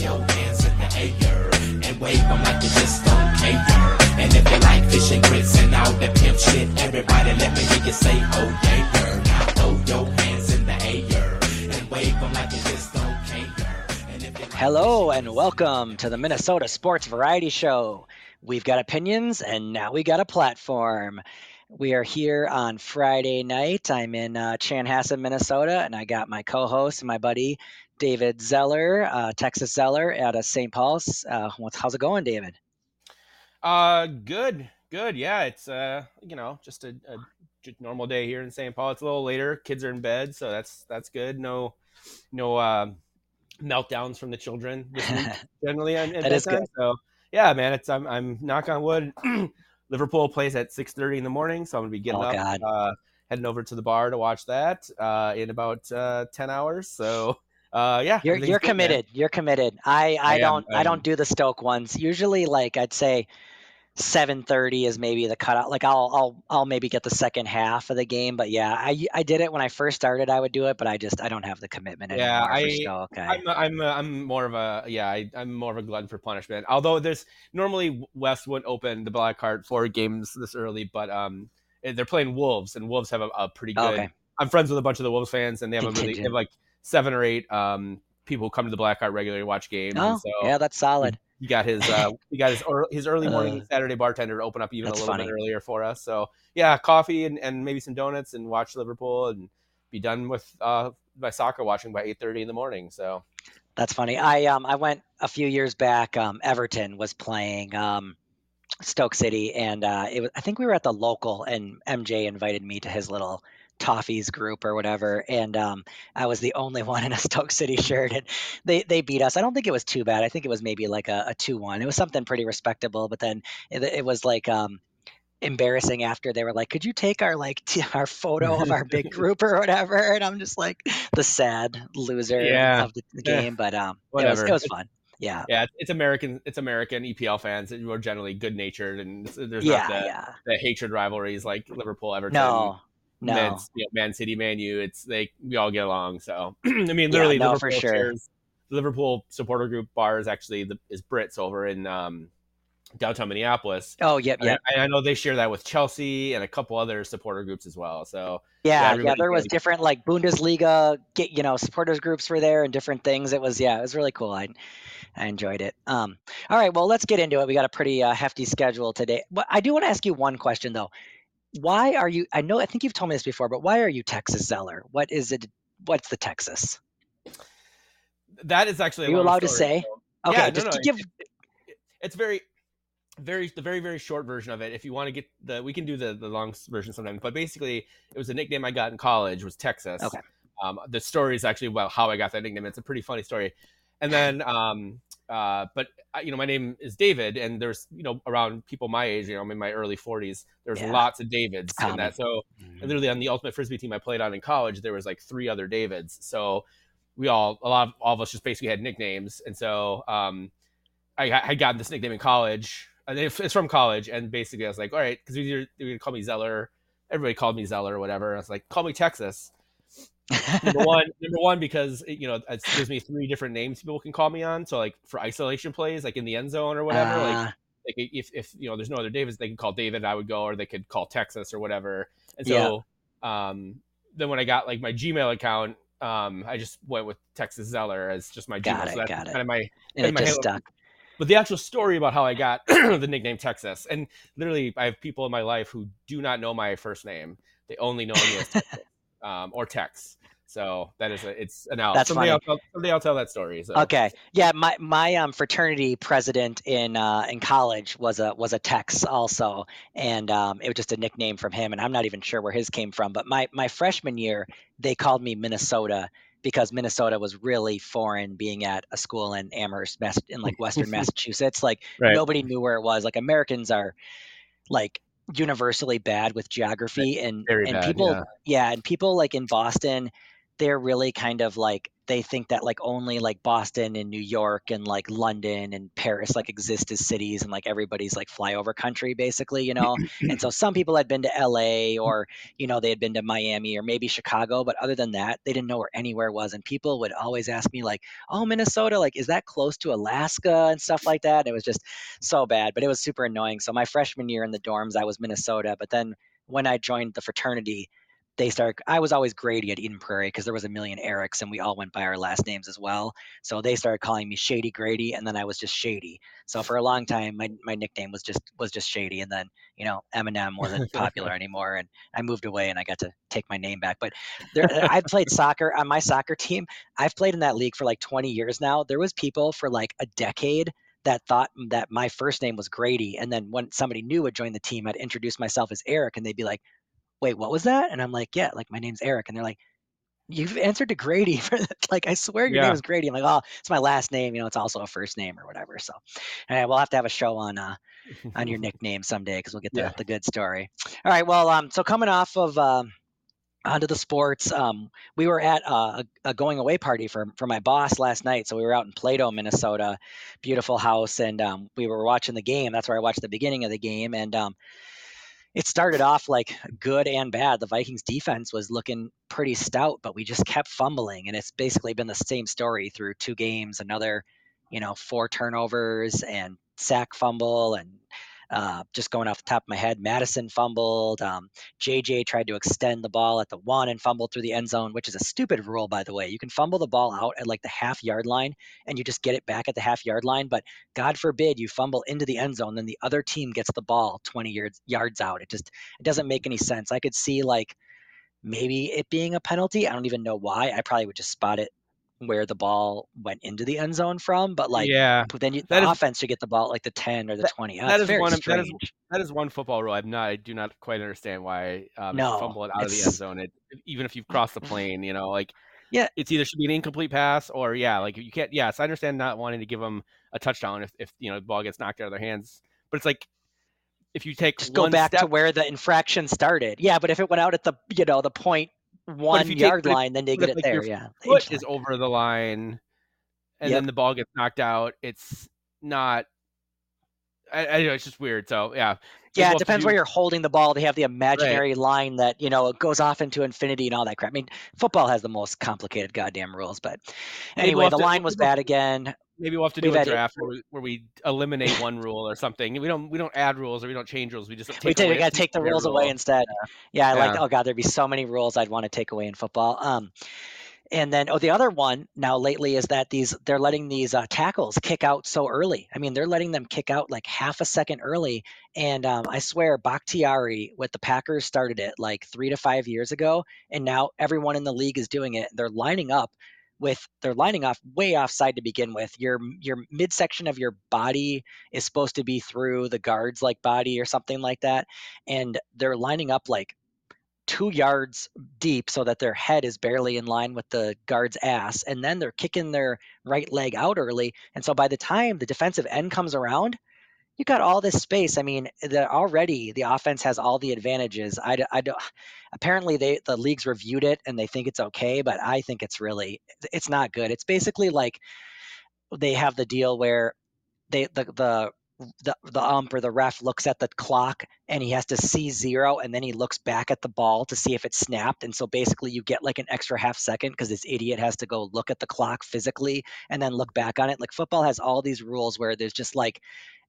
your hands in the air and wave them like you just don't care. And if you like fish and grits and all that pimp shit, everybody let me hear you say, oh yeah, girl. Now throw your hands in the air and wave them like you just don't care. And if like Hello and welcome to the Minnesota Sports Variety Show. We've got opinions and now we got a platform. We are here on Friday night. I'm in uh, Chanhassen, Minnesota, and I got my co-host, my buddy David Zeller, uh, Texas Zeller, out of St. Paul's. Uh, what's how's it going, David? Uh, good, good. Yeah, it's uh, you know, just a, a normal day here in St. Paul. It's a little later. Kids are in bed, so that's that's good. No, no um, meltdowns from the children. Generally, at, at That is bedtime. So yeah, man, it's I'm I'm knock on wood. Liverpool plays at six thirty in the morning, so I'm gonna be getting Oh, up, uh, heading over to the bar to watch that uh, in about uh, ten hours. So uh, yeah, You're you're good, man. committed. You're committed. I I, I don't I I'm- don't do the Stoke ones. Usually, like I'd say. 7:30 is maybe the cutout. Like I'll I'll I'll maybe get the second half of the game, but yeah, I I did it when I first started. I would do it, but I just I don't have the commitment anymore. Yeah, I. Okay. I'm I'm uh, I'm more of a yeah I, I'm more of a glutton for punishment. Although there's normally West wouldn't open the Black Cart for games this early, but um eh, they're playing Wolves and Wolves have a, a pretty good. Okay. I'm friends with a bunch of the Wolves fans and they have a really they have like seven or eight um people who come to the Black Cart regularly watch games. Oh, so yeah, that's solid. he got his uh he got his ear- his early morning Uh, Saturday bartender to open up even a little funny. bit earlier for us. So yeah, coffee and, and maybe some donuts and watch Liverpool and be done with uh my soccer watching by eight thirty in the morning. So That's funny. I um I went a few years back. Um, Everton was playing um, Stoke City, and uh, it was, I think we were at the local, and MJ invited me to his little Toffees group or whatever, and um, I was the only one in a Stoke City shirt, and they they beat us. I don't think it was too bad. I think it was maybe like a, a two one. It was something pretty respectable, but then it, it was like um. embarrassing after they were like could you take our like t- our photo of our big group or whatever and i'm just like the sad loser Yeah. of the, the Eh, game but um it was, whatever. it was fun yeah Yeah, it's- it's American. It's American EPL fans who are generally good natured, and there's yeah not the, yeah the hatred rivalries like Liverpool, Everton, no no Man, you know, Man City, Man U. It's like we all get along. So I mean, Yeah, literally, no, Liverpool for sure. shares- the Liverpool supporter group bar is actually the is Brits over in um, downtown Minneapolis. oh yep yep I, I know they share that with Chelsea and a couple other supporter groups as well. So yeah yeah, everybody there was different like bundesliga get you know supporters groups were there and different things it was yeah it was really cool i i enjoyed it um all right well let's get into it we got a pretty uh, hefty schedule today but i do want to ask you one question though why are you i know i think you've told me this before but why are you texas zeller what is it what's the texas that is actually. a Are you allowed to story. say? okay Yeah, just no, to give it- it's very very the very very short version of it if you want to get the we can do the the long version sometime but basically it was a nickname i got in college was texas Okay. um, the story is actually about how i got that nickname it's a pretty funny story and then um uh but I- you know my name is david and there's you know around people my age you know i'm in my early 40s there's Yeah. lots of davids in that. So literally on the ultimate frisbee team i played on in college there was like three other davids. So we all a lot of all of us just basically had nicknames. And so um i had gotten this nickname in college and it's from college. And basically i was like all right because you either they would call me zeller. Everybody called me zeller or whatever. I was like call me texas number one number one because it, you know it gives me three different names people can call me on so like for isolation plays like in the end zone or whatever like Uh, like if if you know there's no other Davids, they can call David. I would go, or they could call Texas or whatever. And Yeah. so, um, then when I got like my Gmail account, um, I just went with Texas Zeller as just my Got Gmail. it, so that's got it. kind of my. and it my just halo- stuck But the actual story about how I got the nickname Texas, and literally, I have people in my life who do not know my first name. They only know me as Texas, um, or Tex. So that is a, it's an out. That's someday funny. I'll tell, someday I'll tell that story. So. Okay. Yeah, my my um fraternity president in uh in college was a was a Tex also, and um it was just a nickname from him, and I'm not even sure where his came from. But my my freshman year, they called me Minnesota because Minnesota was really foreign, being at a school in Amherst, Mass- in like Western Massachusetts. Like Right. nobody knew where it was. Like Americans are like universally bad with geography, and Very and bad, people yeah. yeah, and people like in Boston, they're really kind of like they think that like only like Boston and New York and like London and Paris like exist as cities and like everybody's like flyover country basically, you know. and so some people had been to LA or you know they had been to Miami or maybe Chicago, but other than that, they didn't know where anywhere was. And people would always ask me like, "Oh, Minnesota, like is that close to Alaska and stuff like that?" And it was just so bad, but it was super annoying. So my freshman year in the dorms, I was Minnesota, but then when I joined the fraternity, they start i was always grady at eden prairie because there was a million erics and we all went by our last names as well. So they started calling me shady grady and then i was just shady. So for a long time my, my nickname was just was just shady and then you know eminem wasn't popular anymore and i moved away and i got to take my name back. But there uh, i played soccer on my soccer team. I've played in that league for like 20 years now. There was people for like a decade that thought that my first name was Grady. And then when somebody new would join the team, I'd introduce myself as Eric and they'd be like, wait, what was that? And I'm like, yeah, like my name's Eric. And they're like, you've answered to Grady for like I swear your yeah. name is Grady. I'm like, oh, it's my last name. You know, it's also a first name or whatever. So, and we'll have to have a show on uh on your nickname someday because we'll get the, yeah. the good story. All right. Well, um, so coming off of um, onto the sports, um, we were at a, a, going away party for for my boss last night. So we were out in Plato, Minnesota, beautiful house, and um, we were watching the game. That's where I watched the beginning of the game, and um, it started off like good and bad. The Vikings defense was looking pretty stout, but we just kept fumbling. And it's basically been the same story through two games, another, you know, four turnovers and sack fumble and uh, just going off the top of my head, Mattison fumbled. Um, JJ tried to extend the ball at the one and fumbled through the end zone, which is a stupid rule, by the way. You can fumble the ball out at like the half yard line and you just get it back at the half yard line. But God forbid you fumble into the end zone, then the other team gets the ball 20 yards yards out. It just it doesn't make any sense. I could see like maybe it being a penalty. I don't even know why. I probably would just spot it where the ball went into the end zone from, but like yeah, but then you, the is, offense should get the ball like the ten or the twenty. Oh, that is one. Strange. That is, that is one football rule. I'm not. I do not quite understand why um, no, fumble it out of the end zone. It, even if you've crossed the plane, you know, like yeah, it's either should be an incomplete pass or yeah, like you can't. Yes, I understand not wanting to give them a touchdown if if you know the ball gets knocked out of their hands, but it's like if you take just go back step, to where the infraction started. Yeah, but if it went out at the you know the point one yard take, line, then they get it like there. Yeah, foot is over the line and yep. then the ball gets knocked out. It's not. I, I know it's just weird. So yeah, yeah, it depends where you're holding the ball. They have the imaginary right. line that you know it goes off into infinity and all that crap. I mean, football has the most complicated goddamn rules. But anyway, we'll the to, line was bad again. Maybe we'll have to do We've a draft where we, where we, eliminate one rule or something. We don't we don't add rules or we don't change rules. We just take we, take, we got to take the rules away instead. Yeah, yeah, yeah. like oh god, there'd be so many rules I'd want to take away in football. Um, and then, oh, the other one now lately is that these they're letting these uh, tackles kick out so early. I mean, they're letting them kick out like half a second early. And um, I swear, Bakhtiari with the Packers started it like three to five years ago, and now everyone in the league is doing it. They're lining up with they're lining off way offside to begin with. Your your midsection of your body is supposed to be through the guards like body or something like that, and they're lining up like two yards deep so that their head is barely in line with the guard's ass. And then they're kicking their right leg out early. And so by the time the defensive end comes around, you got all this space. I mean, the, already the offense has all the advantages. I, I don't. Apparently, they the leagues reviewed it and they think it's okay, but I think it's really it's not good. It's basically like they have the deal where they the the the, the ump or the ref looks at the clock and he has to see zero and then he looks back at the ball to see if it snapped. And so basically you get like an extra half second because this idiot has to go look at the clock physically and then look back on it. Like football has all these rules where there's just like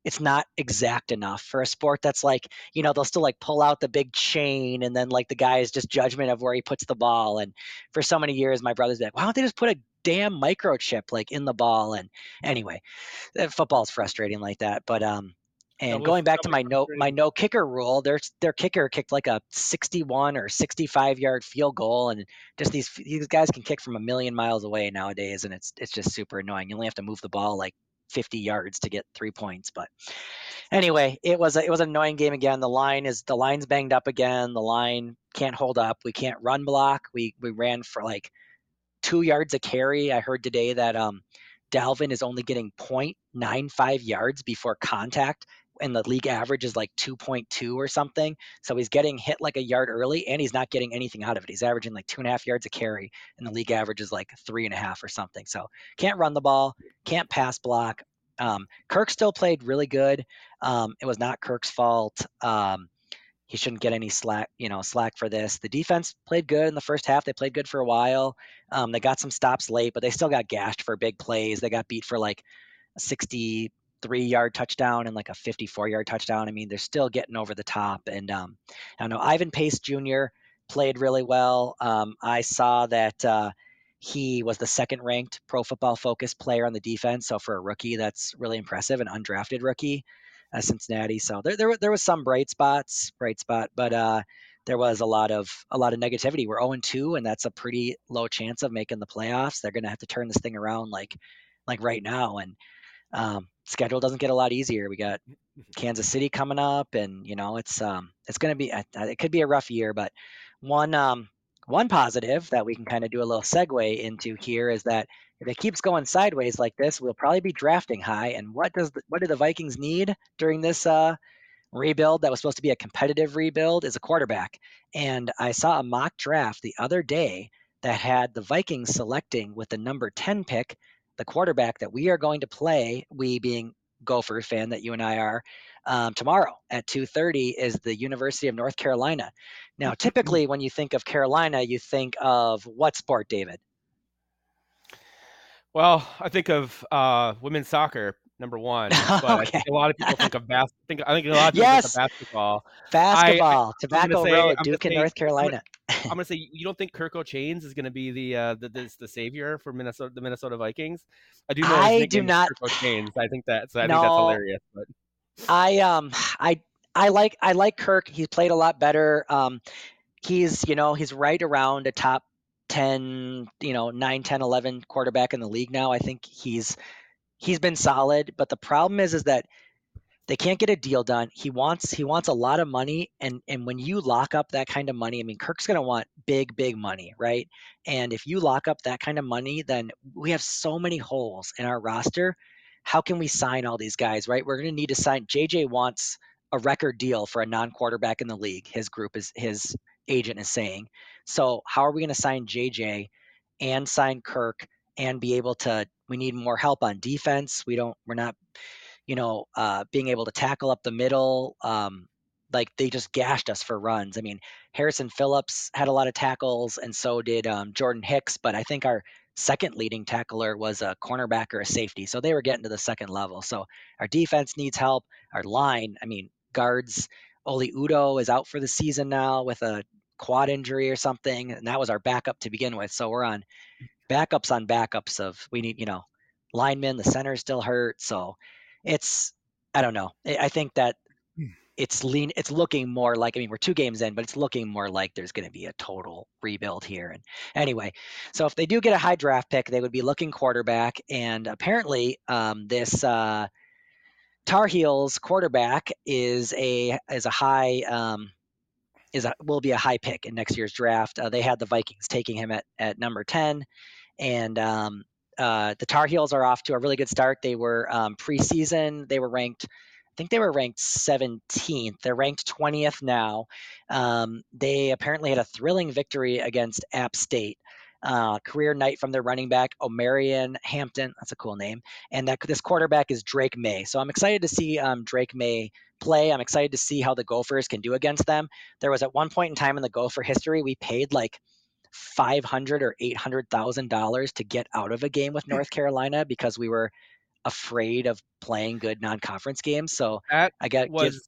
it's not exact enough for a sport that's like you know they'll still like pull out the big chain and then like the guy is just judgment of where he puts the ball. And for so many years my brother's like why don't they just put a damn microchip like in the ball and anyway uh, football's frustrating like that but um and going back to my no my no kicker rule, their their kicker kicked like a 61 or 65 yard field goal, and just these these guys can kick from a million miles away nowadays, and it's it's just super annoying. You only have to move the ball like 50 yards to get three points. But anyway, it was a, it was an annoying game again. The line is the line's banged up again. The line can't hold up. We can't run block. We we ran for like two yards a carry. I heard today that um, Dalvin is only getting 0.95 yards before contact and the league average is like 2.2 or something. So he's getting hit like a yard early, and he's not getting anything out of it. He's averaging like two and a half yards a carry, and the league average is like three and a half or something. So can't run the ball, can't pass block. Um, Kirk still played really good. Um, it was not Kirk's fault. Um, he shouldn't get any slack, you know, slack for this. The defense played good in the first half. They played good for a while. Um, they got some stops late, but they still got gashed for big plays. They got beat for like a 63 yard touchdown and like a 54 yard touchdown. I mean, they're still getting over the top. And um, I don't know, Ivan Pace Jr. played really well. Um, I saw that uh, he was the second ranked pro football focus player on the defense. So for a rookie, that's really impressive, an undrafted rookie uh, Cincinnati. So there, there, there was some bright spots, bright spot, but uh, there was a lot of a lot of negativity. We're 0 2, and that's a pretty low chance of making the playoffs. They're going to have to turn this thing around like like right now, and um, schedule doesn't get a lot easier. We got Kansas City coming up, and you know it's um, it's going to be it could be a rough year, but one um, one positive that we can kind of do a little segue into here is that if it keeps going sideways like this, we'll probably be drafting high. And what does the, what do the Vikings need during this uh, rebuild that was supposed to be a competitive rebuild? Is a quarterback. And I saw a mock draft the other day that had the Vikings selecting with the number ten pick the quarterback that we are going to play. We being Gopher fan that you and I are. Um, tomorrow at 2:30 is the University of North Carolina. Now, typically, when you think of Carolina, you think of what sport, David? Well, I think of uh, women's soccer number one, but okay. I think a lot of people think of bas- think I think a lot of people yes. think of basketball. Basketball, I, Tobacco say, Road, Duke in North Carolina. I'm gonna say you don't think Kirko Chainz is gonna be the uh, the, the, the savior for Minnesota the Minnesota Vikings. I do know. I do not. Kirko Chainz. I think that. So I no, think that's hilarious. But I um I I like I like Kirk. He's played a lot better. Um, he's you know he's right around a top 10, you know, 9, 10, 11 quarterback in the league now. I think he's he's been solid, but the problem is is that they can't get a deal done. He wants he wants a lot of money and and when you lock up that kind of money, I mean Kirk's going to want big big money, right? And if you lock up that kind of money, then we have so many holes in our roster. How can we sign all these guys, right? We're going to need to sign JJ wants a record deal for a non-quarterback in the league. His group is his agent is saying. So how are we going to sign JJ and sign Kirk and be able to? We need more help on defense. We don't. We're not, you know, uh, being able to tackle up the middle. Um, like they just gashed us for runs. I mean, Harrison Phillips had a lot of tackles, and so did um, Jordan Hicks. But I think our second leading tackler was a cornerback or a safety. So they were getting to the second level. So our defense needs help. Our line, I mean, guards Oli Udoh is out for the season now with a quad injury or something, and that was our backup to begin with. So we're on backups on backups of we need, you know, linemen. The center still hurt, so it's I don't know. I think that hmm. it's lean. It's looking more like I mean we're two games in, but it's looking more like there's going to be a total rebuild here. And anyway, so if they do get a high draft pick, they would be looking quarterback, and apparently um, this. Uh, Tar Heels quarterback is a is a high um, is a, will be a high pick in next year's draft. Uh, they had the Vikings taking him at at number ten, and um, uh, the Tar Heels are off to a really good start. They were um, preseason. They were ranked. I think they were ranked 17th. They're ranked 20th now. Um, they apparently had a thrilling victory against App State uh, career night from their running back, Omarion Hampton. That's a cool name. And that this quarterback is Drake Maye. So I'm excited to see um, Drake Maye play. I'm excited to see how the Gophers can do against them. There was at one point in time in the Gopher history, we paid like five hundred or eight hundred thousand dollars to get out of a game with hmm. North Carolina because we were afraid of playing good non-conference games. So that I got was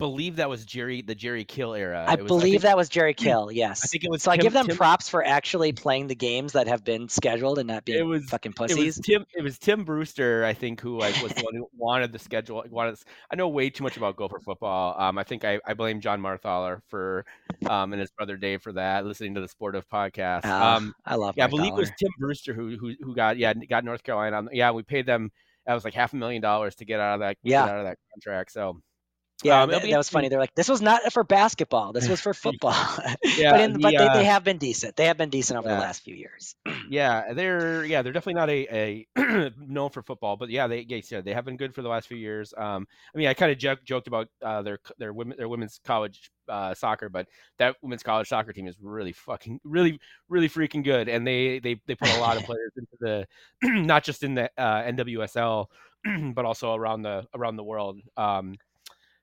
believe that was Jerry, the Jerry Kill era. I was, believe I think, that was Jerry Kill. Yes, I think it was. So Tim, I give them Tim, props for actually playing the games that have been scheduled and not being it was, fucking pussies. It was Tim. It was Tim Brewster, I think, who like was the one who wanted the schedule. Wanted. I know way too much about Gopher football. Um, I think I, I blame John Marthaler for, um, and his brother Dave for that. Listening to the Sportive podcast. Uh, um, I love. Yeah, I believe it was Tim Brewster who who who got yeah got North Carolina. Yeah, we paid them. That was like half a million dollars to get out of that. Yeah. out of that contract. So Yeah, Um, that, was funny. They're like, this was not for basketball. This was for football. Yeah, but in, but the, they, uh, they have been decent. They have been decent over the last few years. Yeah, they're yeah they're definitely not a, a known for football, but yeah they yeah, yeah, they have been good for the last few years. Um, I mean I kind of joke, joked about uh, their their women their women's college uh, soccer, but that women's college soccer team is really fucking really really freaking good, and they they they put a lot of players into the not just in the uh, NWSL, but also around the around the world. Um,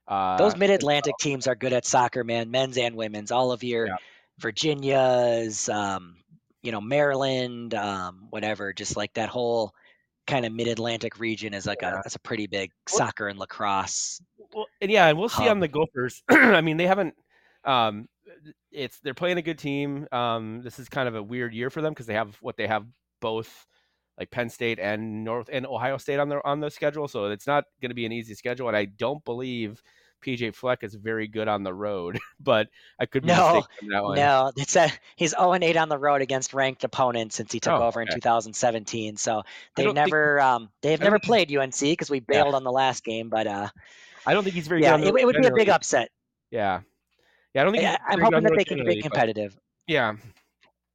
uh, Those Mid Atlantic teams are good at soccer, man, men's and women's. All of your Yeah. Virginias, um, you know, Maryland, um, whatever. Just like that whole kind of Mid Atlantic region is like Yeah. a that's a pretty big Well- soccer and lacrosse. Well, and yeah, and we'll see on the Gophers. I mean, they haven't. Um, it's they're playing a good team. Um, this is kind of a weird year for them because they have what they have both like Penn State and North and Ohio State on their on the schedule, so it's not going to be an easy schedule. And I don't believe PJ Fleck is very good on the road, but I could be No, that one. No, it's a he's 0 and 8 on the road against ranked opponents since he took Oh, over in 2017. So think- never um they've never played UNC because we Yeah. bailed on the last game. But uh I don't think he's very yeah, it, it would be a big upset. Yeah, yeah. I don't think I, he's I'm very good on hoping that they can be competitive. Yeah,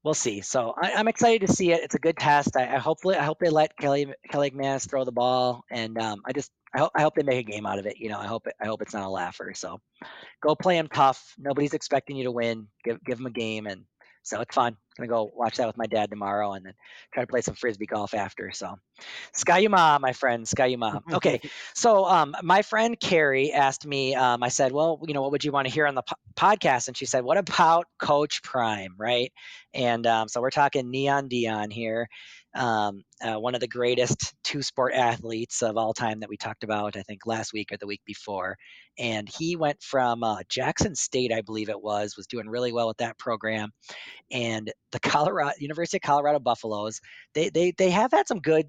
We'll see. So I, I'm excited to see it. It's a good test. I, I hopefully I hope they let Kelly Kaliakmanis throw the ball, and um, I just I hope I hope they make a game out of it. You know, I hope I hope it's not a laugher. So go play them tough. Nobody's expecting you to win. Give give them a game, and so it's fun. I'm gonna go watch that with my dad tomorrow, and then try to play some frisbee golf after. So Ski-U-Mah, my friend, Ski-U-Mah. Okay, so um, my friend Carrie asked me. Um, I said, "Well, you know, what would you want to hear on the po- podcast?" And she said, "What about Coach Prime, right?" And um, so we're talking Neon Deion here, um, uh, one of the greatest two-sport athletes of all time that we talked about. I think last week or the week before, and he went from uh, Jackson State, I believe it was, was doing really well with that program, and the Colorado University of Colorado Buffaloes. They they they have had some good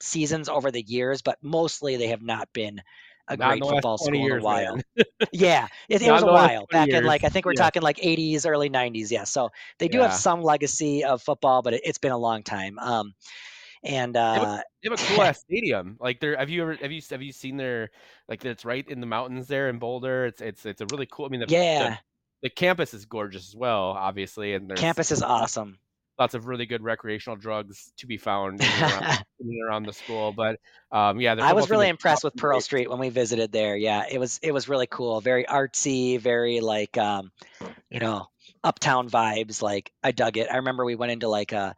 seasons over the years, but mostly they have not been a Not great football 20 school in years, a while. yeah, it, it was a while 20 back in like I think we're Yeah. talking like 80s, early 90s. Yeah, so they do Yeah. have some legacy of football, but it, it's been a long time. Um, and uh, They have a cool ass stadium. Like there, have you ever have you have you seen their like it's right in the mountains there in Boulder. It's it's it's a really cool. I mean, the, yeah, the, the campus is gorgeous as well, obviously, and campus is awesome. Lots of really good recreational drugs to be found around, around the school. But um, yeah, I was really impressed with. Pearl Street when we visited there. Yeah, it was it was really cool. Very artsy, very like um, you know, uptown vibes. Like I dug it. I remember we went into like a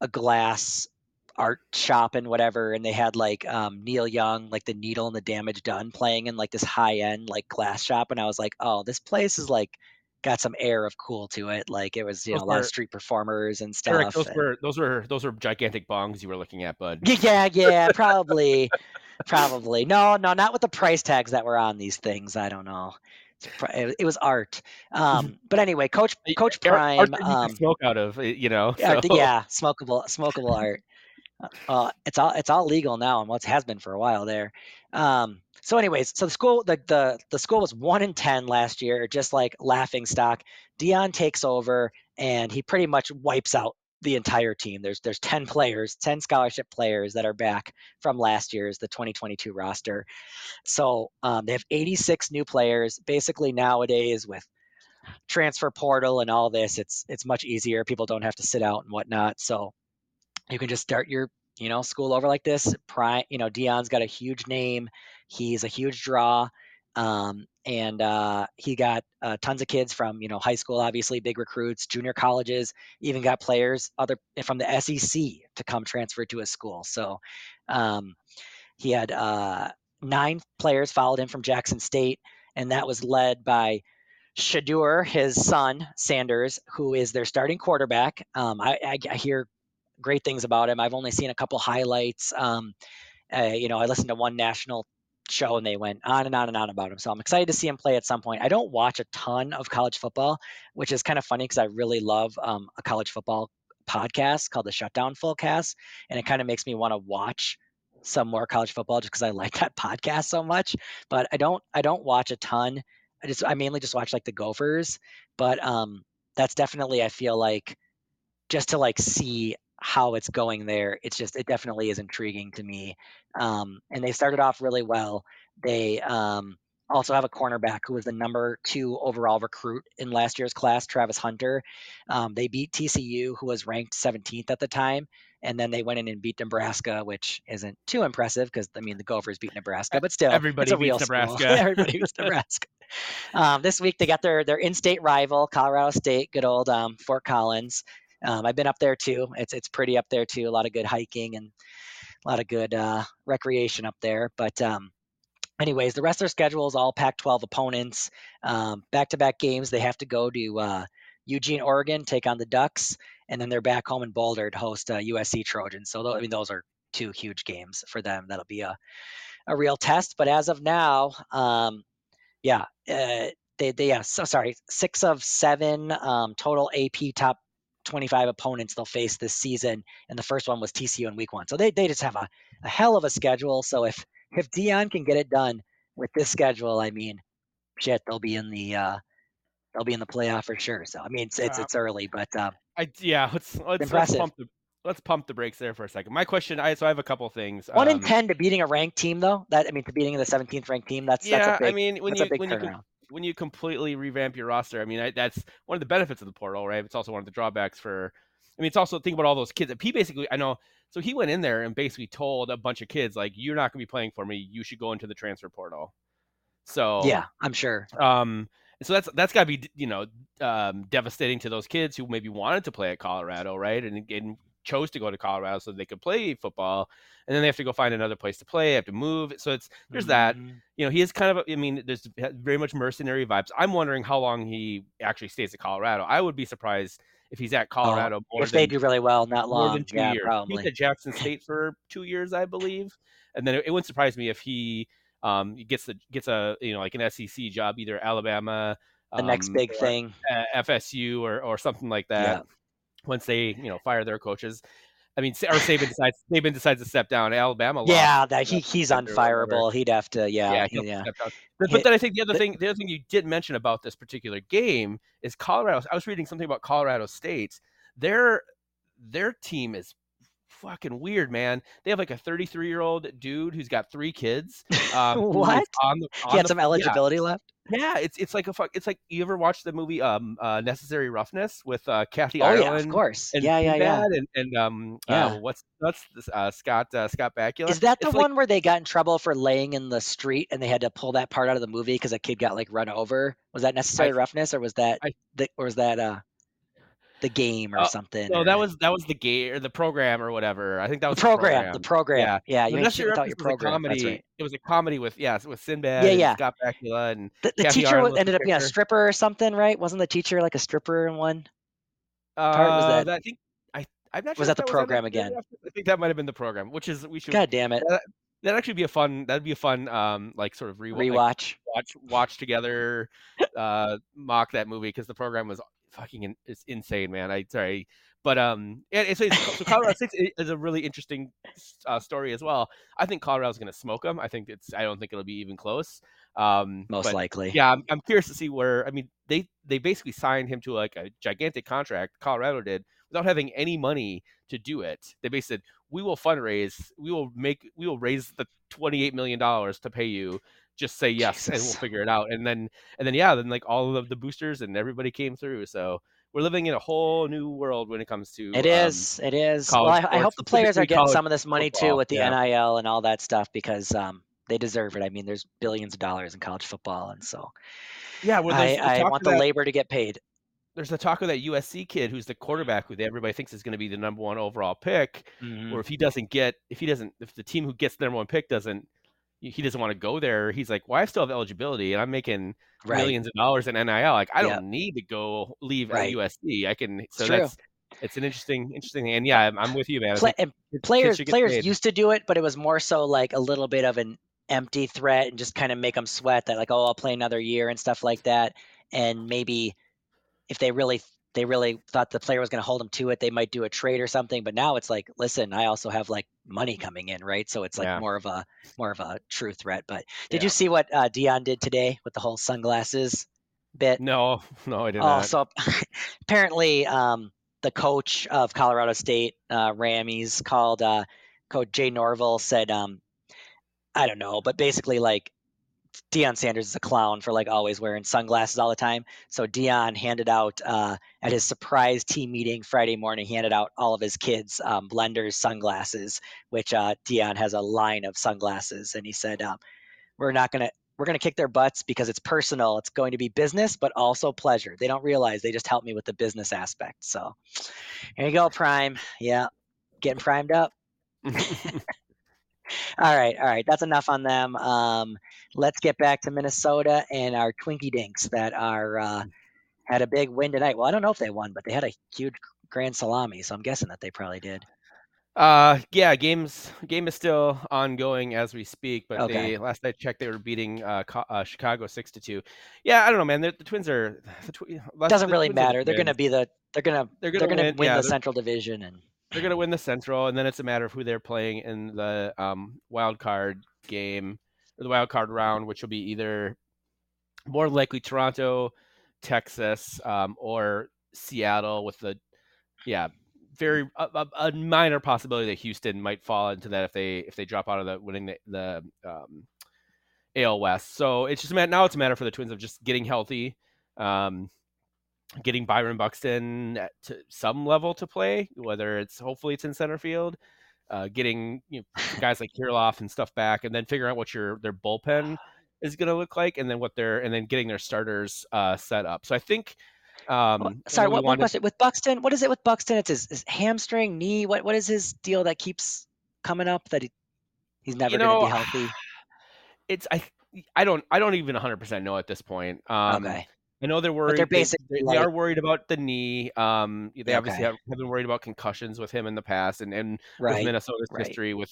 a glass art shop and whatever, and they had like um Neil Young, like the Needle and the Damage Done playing in like this high end like glass shop, and I was like, oh, this place is like got some air of cool to it. Like it was, you know, Those a lot of street performers and stuff. Eric, those and- were those were those were gigantic bongs you were looking at, bud. yeah, yeah, probably, probably. No, no, not with the price tags that were on these things. I don't know. It, was art. Um, but anyway, Coach Coach Prime. art can Um, smoke out of, you know. art- so- yeah, smokable, smokable art. Uh, it's all it's all legal now, and what has been for a while there. Um, so, anyways, so the school the, the the school was one in ten last year, just like laughing stock. Deion takes over, and he pretty much wipes out the entire team. There's there's ten players, ten scholarship players that are back from last year's the 2022 roster. So um, they have 86 new players. Basically nowadays with transfer portal and all this, it's it's much easier. People don't have to sit out and whatnot. So you can just start your you know school over like this. Prime, you know, Deion's got a huge name. He's a huge draw. Um, and uh, he got uh, tons of kids from you know high school, obviously big recruits, junior colleges, even got players other from the SEC to come transfer to his school. So um, he had uh, nine players followed him from Jackson State, and that was led by Shedeur, his son Sanders, who is their starting quarterback. Um, I, I, I hear great things about him. I've only seen a couple highlights. Um, uh, you know, I listened to one national show and they went on and on and on about him. So I'm excited to see him play at some point. I don't watch a ton of college football, which is kind of funny because I really love um, a college football podcast called the Shutdown Fullcast, and it kind of makes me want to watch some more college football just because I like that podcast so much. But I don't I don't watch a ton. I just I mainly just watch like the Gophers. But um, that's definitely I feel like just to like see how it's going there it's just it definitely is intriguing to me um, and they started off really well they um, also have a cornerback who was the number two overall recruit in last year's class, Travis Hunter. Um, they beat TCU, who was ranked 17th at the time, and then they went in and beat Nebraska, which isn't too impressive because I mean the Gophers beat Nebraska, but still, Everybody it's a beats. Nebraska. Everybody beats Nebraska. Um, this week they got their their in-state rival, Colorado State, good old um, Fort Collins. Um, I've been up there too. It's it's pretty up there too. A lot of good hiking and a lot of good uh, recreation up there. But um, anyways, the rest of their schedule is all Pac-12 opponents. Um, back-to-back games. They have to go to uh, Eugene, Oregon, take on the Ducks, and then they're back home in Boulder to host uh, USC Trojans. So tho- I mean, those are two huge games for them. That'll be a a real test. But as of now, um, yeah, uh, they they yeah. So sorry, six of seven um, total AP top 25 opponents they'll face this season, and the first one was TCU in Week One. So they they just have a, a hell of a schedule. So if if Deion can get it done with this schedule, I mean, shit, they'll be in the uh, they'll be in the playoff for sure. So I mean, it's it's, Uh, it's early, but uh, I yeah. Let's let's, let's pump the let's pump the brakes there for a second. My question, I so I have a couple things. one in Um, ten to beating a ranked team, though. That I mean, to beating the 17th ranked team, that's Yeah, that's a big I mean when you when you turnaround. When you completely revamp your roster, I mean I, that's one of the benefits of the portal, right? It's also one of the drawbacks for. I mean, it's also think about all those kids. That he basically, I know. So he went in there and basically told a bunch of kids like, "You're not going to be playing for me. You should go into the transfer portal." So Yeah, I'm sure. Um, so that's that's got to be you know um, devastating to those kids who maybe wanted to play at Colorado, right, and, and chose to go to Colorado so they could play football, and then they have to go find another place to play, have to move. So it's there's that. Mhm. You know, he is kind of. I mean, there's very much mercenary vibes. I'm wondering how long he actually stays at Colorado. I would be surprised if he's at Colorado more Oh, If than they do really well, not more long. than two yeah, years. He probably. was at Jackson State for two years, I believe, and then it, it wouldn't surprise me if he um, gets the gets a you know like an SEC job, either Alabama, the next um, big thing. FSU, or or something like that. Once they you know fire their coaches, I mean, or Saban decides Saban decides to step down. Alabama, Yeah, that he he's unfireable. He'd have to. Yeah, yeah, yeah. But, but then I think the other the- thing, the other thing you did mention about this particular game is Colorado. I was reading something about Colorado State. Their their team is fucking weird, man. They have like a 33 year old dude who's got three kids. Um, What? On the, on He had the- some yeah. eligibility left. Yeah, it's it's like a fuck. It's like you ever watched the movie um uh, Necessary Roughness with uh, Kathy Oh Ireland? yeah, of course. And Yeah, yeah, yeah. And, and um Yeah. uh, what's that's this, uh, Scott uh, Scott Bakula. Is that the It's like- one where they got in trouble for laying in the street and they had to pull that part out of the movie because a kid got like run over? Was that necessary roughness or was that I- the, or was that uh the game or Uh, something? No, or- that was that was the game or the program or whatever. I think that was the was program. The program. Yeah. Yeah, you Well, made Necessary shit without Roughness your was program. Comedy. right. It was a comedy with yes, with Sinbad Yeah, and yeah. Scott Bakula and The, the teacher was, was ended up being a stripper or something, right? Wasn't the teacher like a stripper in one? uh, part was that? I think I I'm not sure Was that the on program Necessary again? I think that might have been the program, which is we should God damn it! that'd actually be a fun that'd be a fun um like sort of rewatch like, watch watch together uh mock that movie because the program was fucking in, it's insane man i sorry but um and it's, it's so colorado State is a really interesting uh, story as well i think colorado's gonna smoke them i think it's i don't think it'll be even close um Most but likely. yeah I'm, I'm curious to see where i mean they they basically signed him to like a gigantic contract colorado did without having any money to do it they basically said we will fundraise we will make we will raise the 28 million dollars to pay you just say yes and we'll figure it out and then and then yeah then like all of the boosters and everybody came through so we're living in a whole new world when it comes to It um, is. It is. Well, I, I hope the players are getting some of this money too with the yeah. NIL and all that stuff because um, they deserve it. I mean, there's billions of dollars in college football, and so yeah well, I, I want the that- labor to get paid. there's the talk of that USC kid who's the quarterback who everybody thinks is going to be the number one overall pick Mhm. or if he doesn't get if he doesn't if the team who gets the number one pick doesn't he doesn't want to go there he's like well i still have eligibility and i'm making Right. millions of dollars in nil like i don't need to go leave Right. at usc i can so true. that's it's an interesting interesting thing and yeah i'm, I'm with you man I Pla- and kids- kids players players paid. used to do it, but it was more so like a little bit of an empty threat and just kind of make them sweat that like oh I'll play another year and stuff like that. And maybe if they really they really thought the player was going to hold them to it, they might do a trade or something. But now it's like, listen, I also have like money coming in, right? So it's like Yeah. more of a more of a true threat. But did Yeah. you see what uh, Deion did today with the whole sunglasses bit? no no i didn't. Oh, not so apparently, um, the coach of Colorado State, uh, Rammies, called uh, Coach Jay Norvell, said, um, I don't know, but basically, like, Deion Sanders is a clown for like always wearing sunglasses all the time. So Deion handed out uh, at his surprise team meeting Friday morning. He handed out all of his kids um, blenders sunglasses, which uh, Deion has a line of sunglasses, and he said, um, "We're not gonna." We're going to kick their butts because it's personal. It's going to be business, but also pleasure. They don't realize they just help me with the business aspect. So, here you go, Prime. Yeah, getting primed up. all right, all right. That's enough on them. Um, let's get back to Minnesota and our Twinkie Dinks that are uh, had a big win tonight. Well, I don't know if they won, but they had a huge grand salami, so I'm guessing that they probably did. Uh, yeah, games game is still ongoing as we speak, but Okay. they last I checked, they were beating uh, Co- uh Chicago six to two. Yeah, I don't know, man. The, the Twins are the tw- Doesn't the really matter. They're going to be the they're going to They're they're gonna win. win yeah, the Central Division and they're gonna win the Central, and then it's a matter of who they're playing in the um wild card game or the wild card round, which will be either more likely Toronto, Texas, um, or Seattle with the yeah very a, a, minor possibility that Houston might fall into that if they if they drop out of the winning the, the um, AL West. So it's just now it's a matter for the Twins of just getting healthy, um, getting Byron Buxton at to some level to play, whether it's hopefully it's in center field, uh, getting you know, guys like Kirilloff and stuff back, and then figuring out what your their bullpen is going to look like, and then what their and then getting their starters uh, set up. So I think. Um, Well, sorry, what, one question with Buxton? What is it with Buxton? It's his, his hamstring, knee. What what is his deal that keeps coming up that he, he's never You going to be healthy? it's I I don't I don't even 100% know at this point. Um, okay, I know they're worried. they're basically they, they are worried about the knee. Um, they Yeah, obviously okay. have, have been worried about concussions with him in the past, and and with? Minnesota's right. history with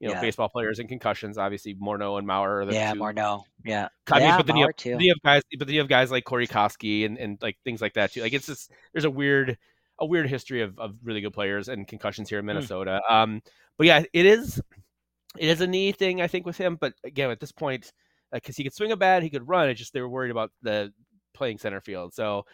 you know Yeah. baseball players and concussions. Obviously, Morneau and Mauer are the Yeah, two. more no. Yeah, I mean, yeah, but then you have, too. you have guys, but then you have guys like Corey Koskie and, and like things like that too. Like it's just there's a weird a weird history of, of really good players and concussions here in Hmm. Minnesota. Um, but yeah, it is it is a knee thing I think with him. But again, at this point, because he could swing a bat, he could run. It's just they were worried about the playing center field. So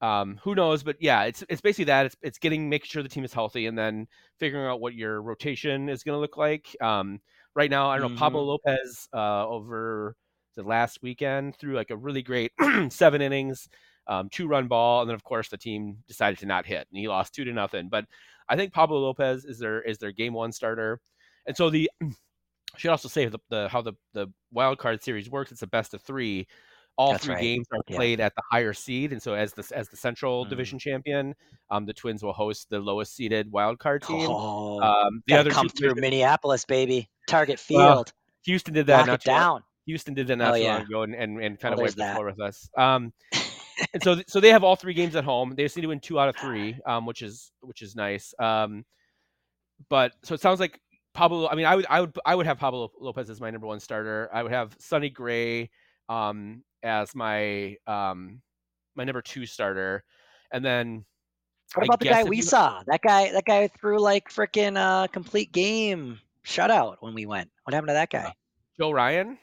um, who knows? But yeah, it's it's basically that. It's it's getting making sure the team is healthy and then figuring out what your rotation is going to look like. Um, right now, I don't know Pablo Lopez uh, over the last weekend threw like a really great seven innings, um, two run ball, and then of course the team decided to not hit and he lost two to nothing. But I think Pablo Lopez is their is their game one starter, and so the I should also say the, the how the the wild card series works. It's a best of three. All That's three right. games are Yeah. played at the higher seed, and so as the as the Central Mm. Division champion, um, the Twins will host the lowest seeded wild card team. Oh, Um, the other come through Minneapolis, baby. Target Well, field. Houston did that Lock not too long- down. Houston did that not Oh, too yeah. long ago and, and, and kind Oh, of there's wiped the floor with us. Um, and so so they have all three games at home. They just need to win two out of three, um, which is which is nice. Um, but so it sounds like Pablo. I mean, I would I would I would have Pablo Lopez as my number one starter. I would have Sonny Gray um, as my um, my number two starter, and then What I about the guy we you- saw? That guy that guy threw like freaking uh complete game shutout when we went. What happened to that guy? Joe Ryan.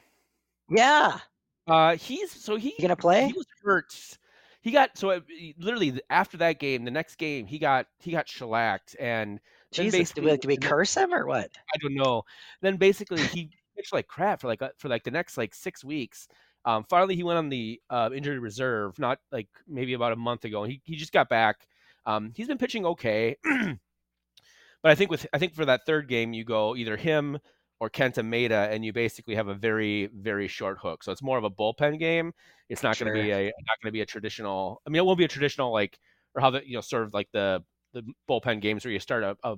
Yeah. Uh, he's so he You gonna play? he was hurt. He got so it, literally after that game, the next game he got he got shellacked, and Jesus, do we, we curse him or what? I don't know. Then basically he pitched like crap for like uh, for like the next like six weeks. Um, finally he went on the uh, injury reserve, not like maybe about a month ago. He he just got back. Um, he's been pitching okay, but I think with I think for that third game you go either him or Kenta Maeda, and you basically have a very very short hook. So it's more of a bullpen game. It's not going to be a not going to be a traditional. I mean, it won't be a traditional like or how the you know sort of like the the bullpen games where you start a, a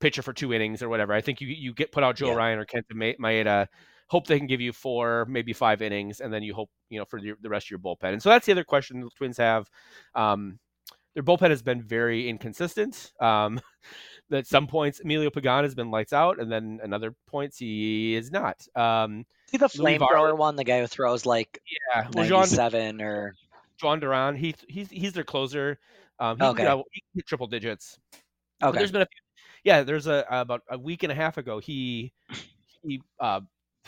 pitcher for two innings or whatever. I think you you get put out Joe Yeah. Ryan or Kenta Ma- Maeda, hope they can give you four, maybe five innings, and then you hope you know for the, the rest of your bullpen. And so that's the other question the Twins have. Um, their bullpen has been very inconsistent. Um, at some points, Emilio Pagan has been lights out, and then another points he is not. Um, See the flamethrower one, the guy who throws like yeah, well, 97 or Jhoan Duran, he he's he's their closer. Um, he, Okay. get out- he hit triple digits. But okay. There's been a yeah. There's a about a week and a half ago he he uh,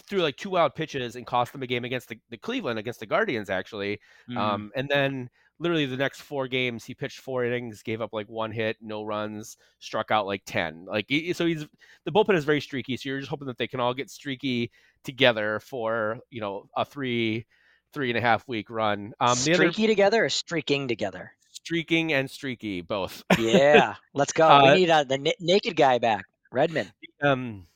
threw like two wild pitches and cost them a game against the, the Cleveland against the Guardians actually. Mm. Um, and then literally the next four games he pitched four innings, gave up like one hit, no runs, struck out like ten. Like so he's the bullpen is very streaky. So you're just hoping that they can all get streaky together for you know a three three and a half week run. Um, streaky other, together or streaking together? Streaking and streaky both. yeah, let's go. Uh, we need uh, the n- naked guy back, Redmond. Um,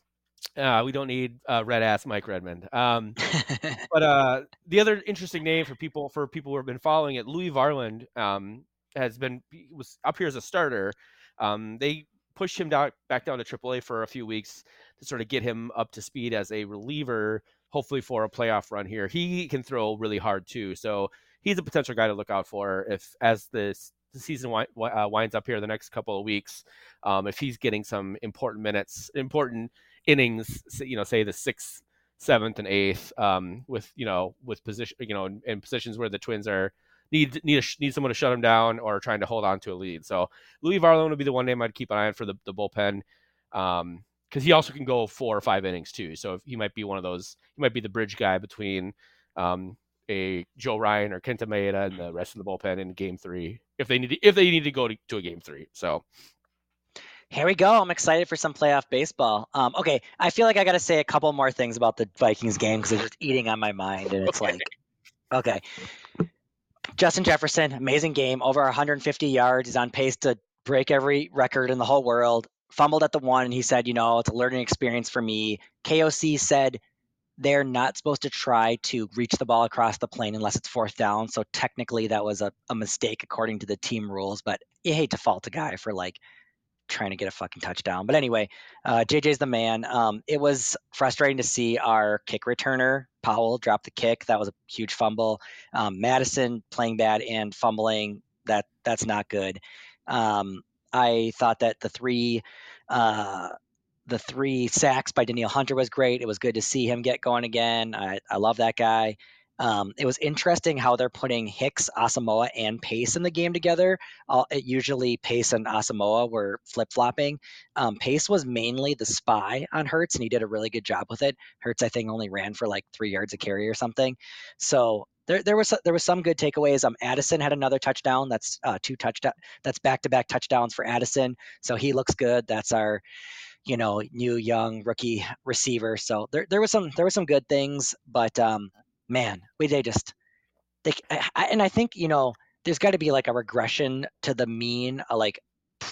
uh, we don't need uh, red ass Mike Redmond. Um, but uh, the other interesting name for people for people who have been following it, Louis Varland um, has been was up here as a starter. Um, they pushed him down back down to AAA for a few weeks to sort of get him up to speed as a reliever, hopefully for a playoff run here. He can throw really hard too, so he's a potential guy to look out for if as this the season uh, winds up here the next couple of weeks. Um, if he's getting some important minutes, important innings, you know, say the sixth, seventh, and eighth, um, with you know, with position, you know, in, in, positions where the Twins are need need a, need someone to shut them down or trying to hold on to a lead. So Louis Varland would be the one name I'd keep an eye on for the, the bullpen. Um, because he also can go four or five innings too. So he might be one of those. He might be the bridge guy between um, a Joe Ryan or Kenta Maeda and the rest of the bullpen in Game Three if they need to, if they need to go to, to a Game Three. So here we go. I'm excited for some playoff baseball. Um, okay, I feel like I got to say a couple more things about the Vikings game because it's just eating on my mind, and it's okay. like, okay, Justin Jefferson, amazing game, over 150 yards. He's on pace to break every record in the whole world. Fumbled at the one, and he said, you know, it's a learning experience for me. KOC said they're not supposed to try to reach the ball across the plane unless it's fourth down. So technically, that was a, a mistake according to the team rules. But you hate to fault a guy for like trying to get a fucking touchdown. But anyway, uh, JJ's the man. Um, it was frustrating to see our kick returner Powell drop the kick. That was a huge fumble. Um, Mattison playing bad and fumbling. That that's not good. Um, I thought that the three. Uh, the three sacks by Danielle Hunter was great. It was good to see him get going again. I, I love that guy. Um, it was interesting how they're putting Hicks, Asamoah, and Pace in the game together. It usually Pace and Asamoah were flip flopping. Um, Pace was mainly the spy on Hurts, and he did a really good job with it. Hurts, I think, only ran for like three yards a carry or something. So there, there was there was some good takeaways. Um, Addison had another touchdown. That's uh, two touchdown. That's back to back touchdowns for Addison. So he looks good. That's our you know new young rookie receiver. So there there was some there were some good things, but um, man, we they just they I, and I think you know there's got to be like a regression to the mean, uh, like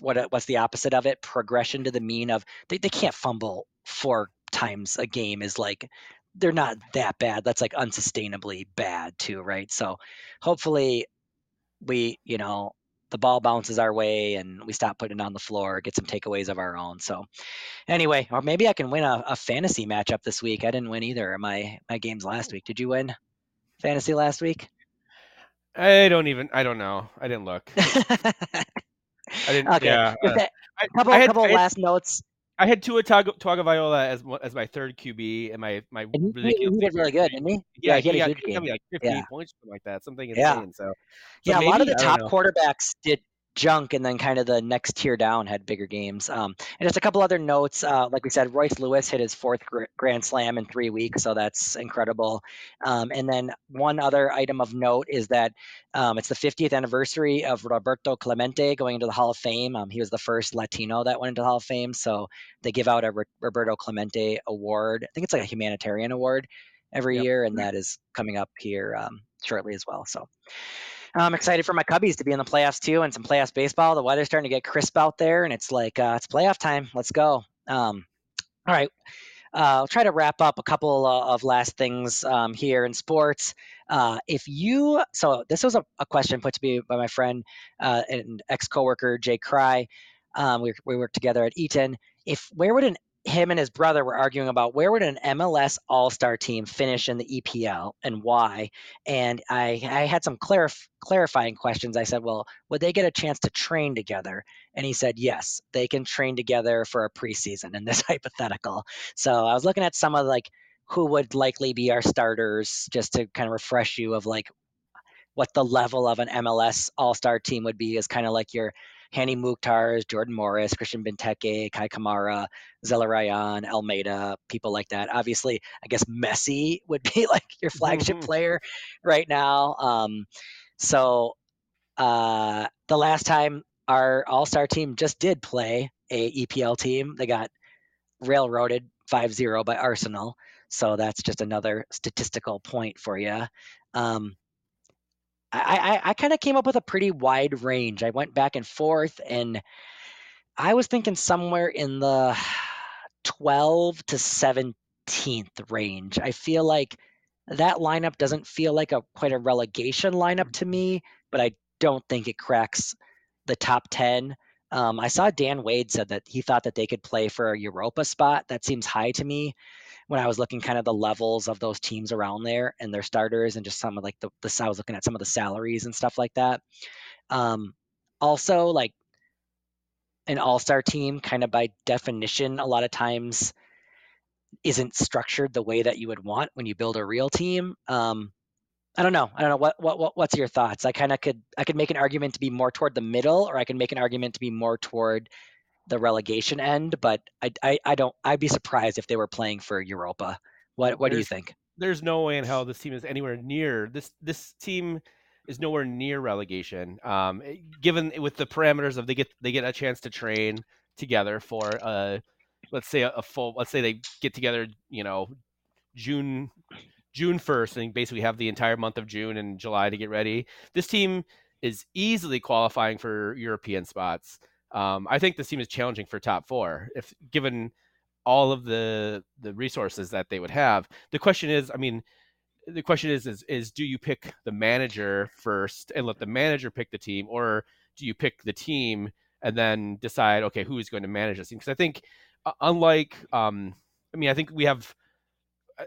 what what's the opposite of it? Progression to the mean of they, they can't fumble four times a game is like they're not that bad. That's like unsustainably bad too, right? So hopefully we, you know, the ball bounces our way and we stop putting it on the floor, get some takeaways of our own. So anyway, or maybe I can win a, a fantasy matchup this week. I didn't win either my my games last week. Did you win fantasy last week? I don't even. I don't know. I didn't look. I didn't. Okay. Yeah. Uh, a couple, I had, couple I had, last notes. I had Tua Tagovailoa Tagovailoa as as my third QB and my my and ridiculous. He did really good, didn't he? Yeah, yeah he, he, had a good game. like 15 yeah. points, something like that, something insane. Yeah. So, so yeah, maybe, a lot of the top quarterbacks did junk, and then kind of the next tier down had bigger games. Um, and just a couple other notes. Uh, like we said, Royce Lewis hit his fourth gr- Grand Slam in three weeks, so that's incredible. Um, and then one other item of note is that um, it's the 50th anniversary of Roberto Clemente going into the Hall of Fame. Um, he was the first Latino that went into the Hall of Fame, so they give out a R- Roberto Clemente award. I think it's like a humanitarian award every yep. year, and that is coming up here um, shortly as well. So. I'm excited for my Cubbies to be in the playoffs too, and some playoffs baseball. The weather's starting to get crisp out there, and it's like uh, it's playoff time. Let's go. Um, all right. Uh, I'll try to wrap up a couple uh, of last things um, here in sports. Uh, if you, so this was a, a, question put to me by my friend uh, and ex coworker Jay Cry. Um, we, we worked together at Eaton. If where would an him and his brother were arguing about where would an MLS All Star team finish in the EPL and why. And I, I had some clarif- clarifying questions. I said, well, would they get a chance to train together? And he said, yes, they can train together for a preseason in this hypothetical. So I was looking at some of like who would likely be our starters just to kind of refresh you of like what the level of an MLS All Star team would be is kind of like your Hany Mukhtar, Jordan Morris, Christian Benteke, Kei Kamara, Zelarayán, Almeida, people like that. Obviously, I guess Messi would be like your flagship player right now. Um, so uh, the last time our All Star team just did play a EPL team, they got railroaded 5-0 by Arsenal. So that's just another statistical point for you. Um, I, I, I kind of came up with a pretty wide range. I went back and forth, and I was thinking somewhere in the 12 to 17th range. I feel like that lineup doesn't feel like a quite a relegation lineup to me, but I don't think it cracks the top 10. Um, I saw Dan Wade said that he thought that they could play for a Europa spot. That seems high to me when I was looking kind of the levels of those teams around there and their starters and just some of like the, the I was looking at some of the salaries and stuff like that. Um, also, like an all star team, kind of by definition, a lot of times isn't structured the way that you would want when you build a real team. Um, I don't know. I don't know what what, what what's your thoughts. I kind of could I could make an argument to be more toward the middle, or I can make an argument to be more toward the relegation end, but I, I, I don't. I'd be surprised if they were playing for Europa. What What there's, do you think? There's no way in hell this team is anywhere near this. This team is nowhere near relegation. Um, eh, given with the parameters of they get they get a chance to train together for uh, let's say a, a full. Let's say they get together. You know, June June first, and basically have the entire month of June and July to get ready. This team is easily qualifying for European spots. Um, I think this team is challenging for top four if given all of the the resources that they would have. The question is, I mean, the question is, is, is do you pick the manager first and let the manager pick the team, or do you pick the team and then decide, okay, who is going to manage this team? Because I think, uh, unlike, um, I mean, I think we have,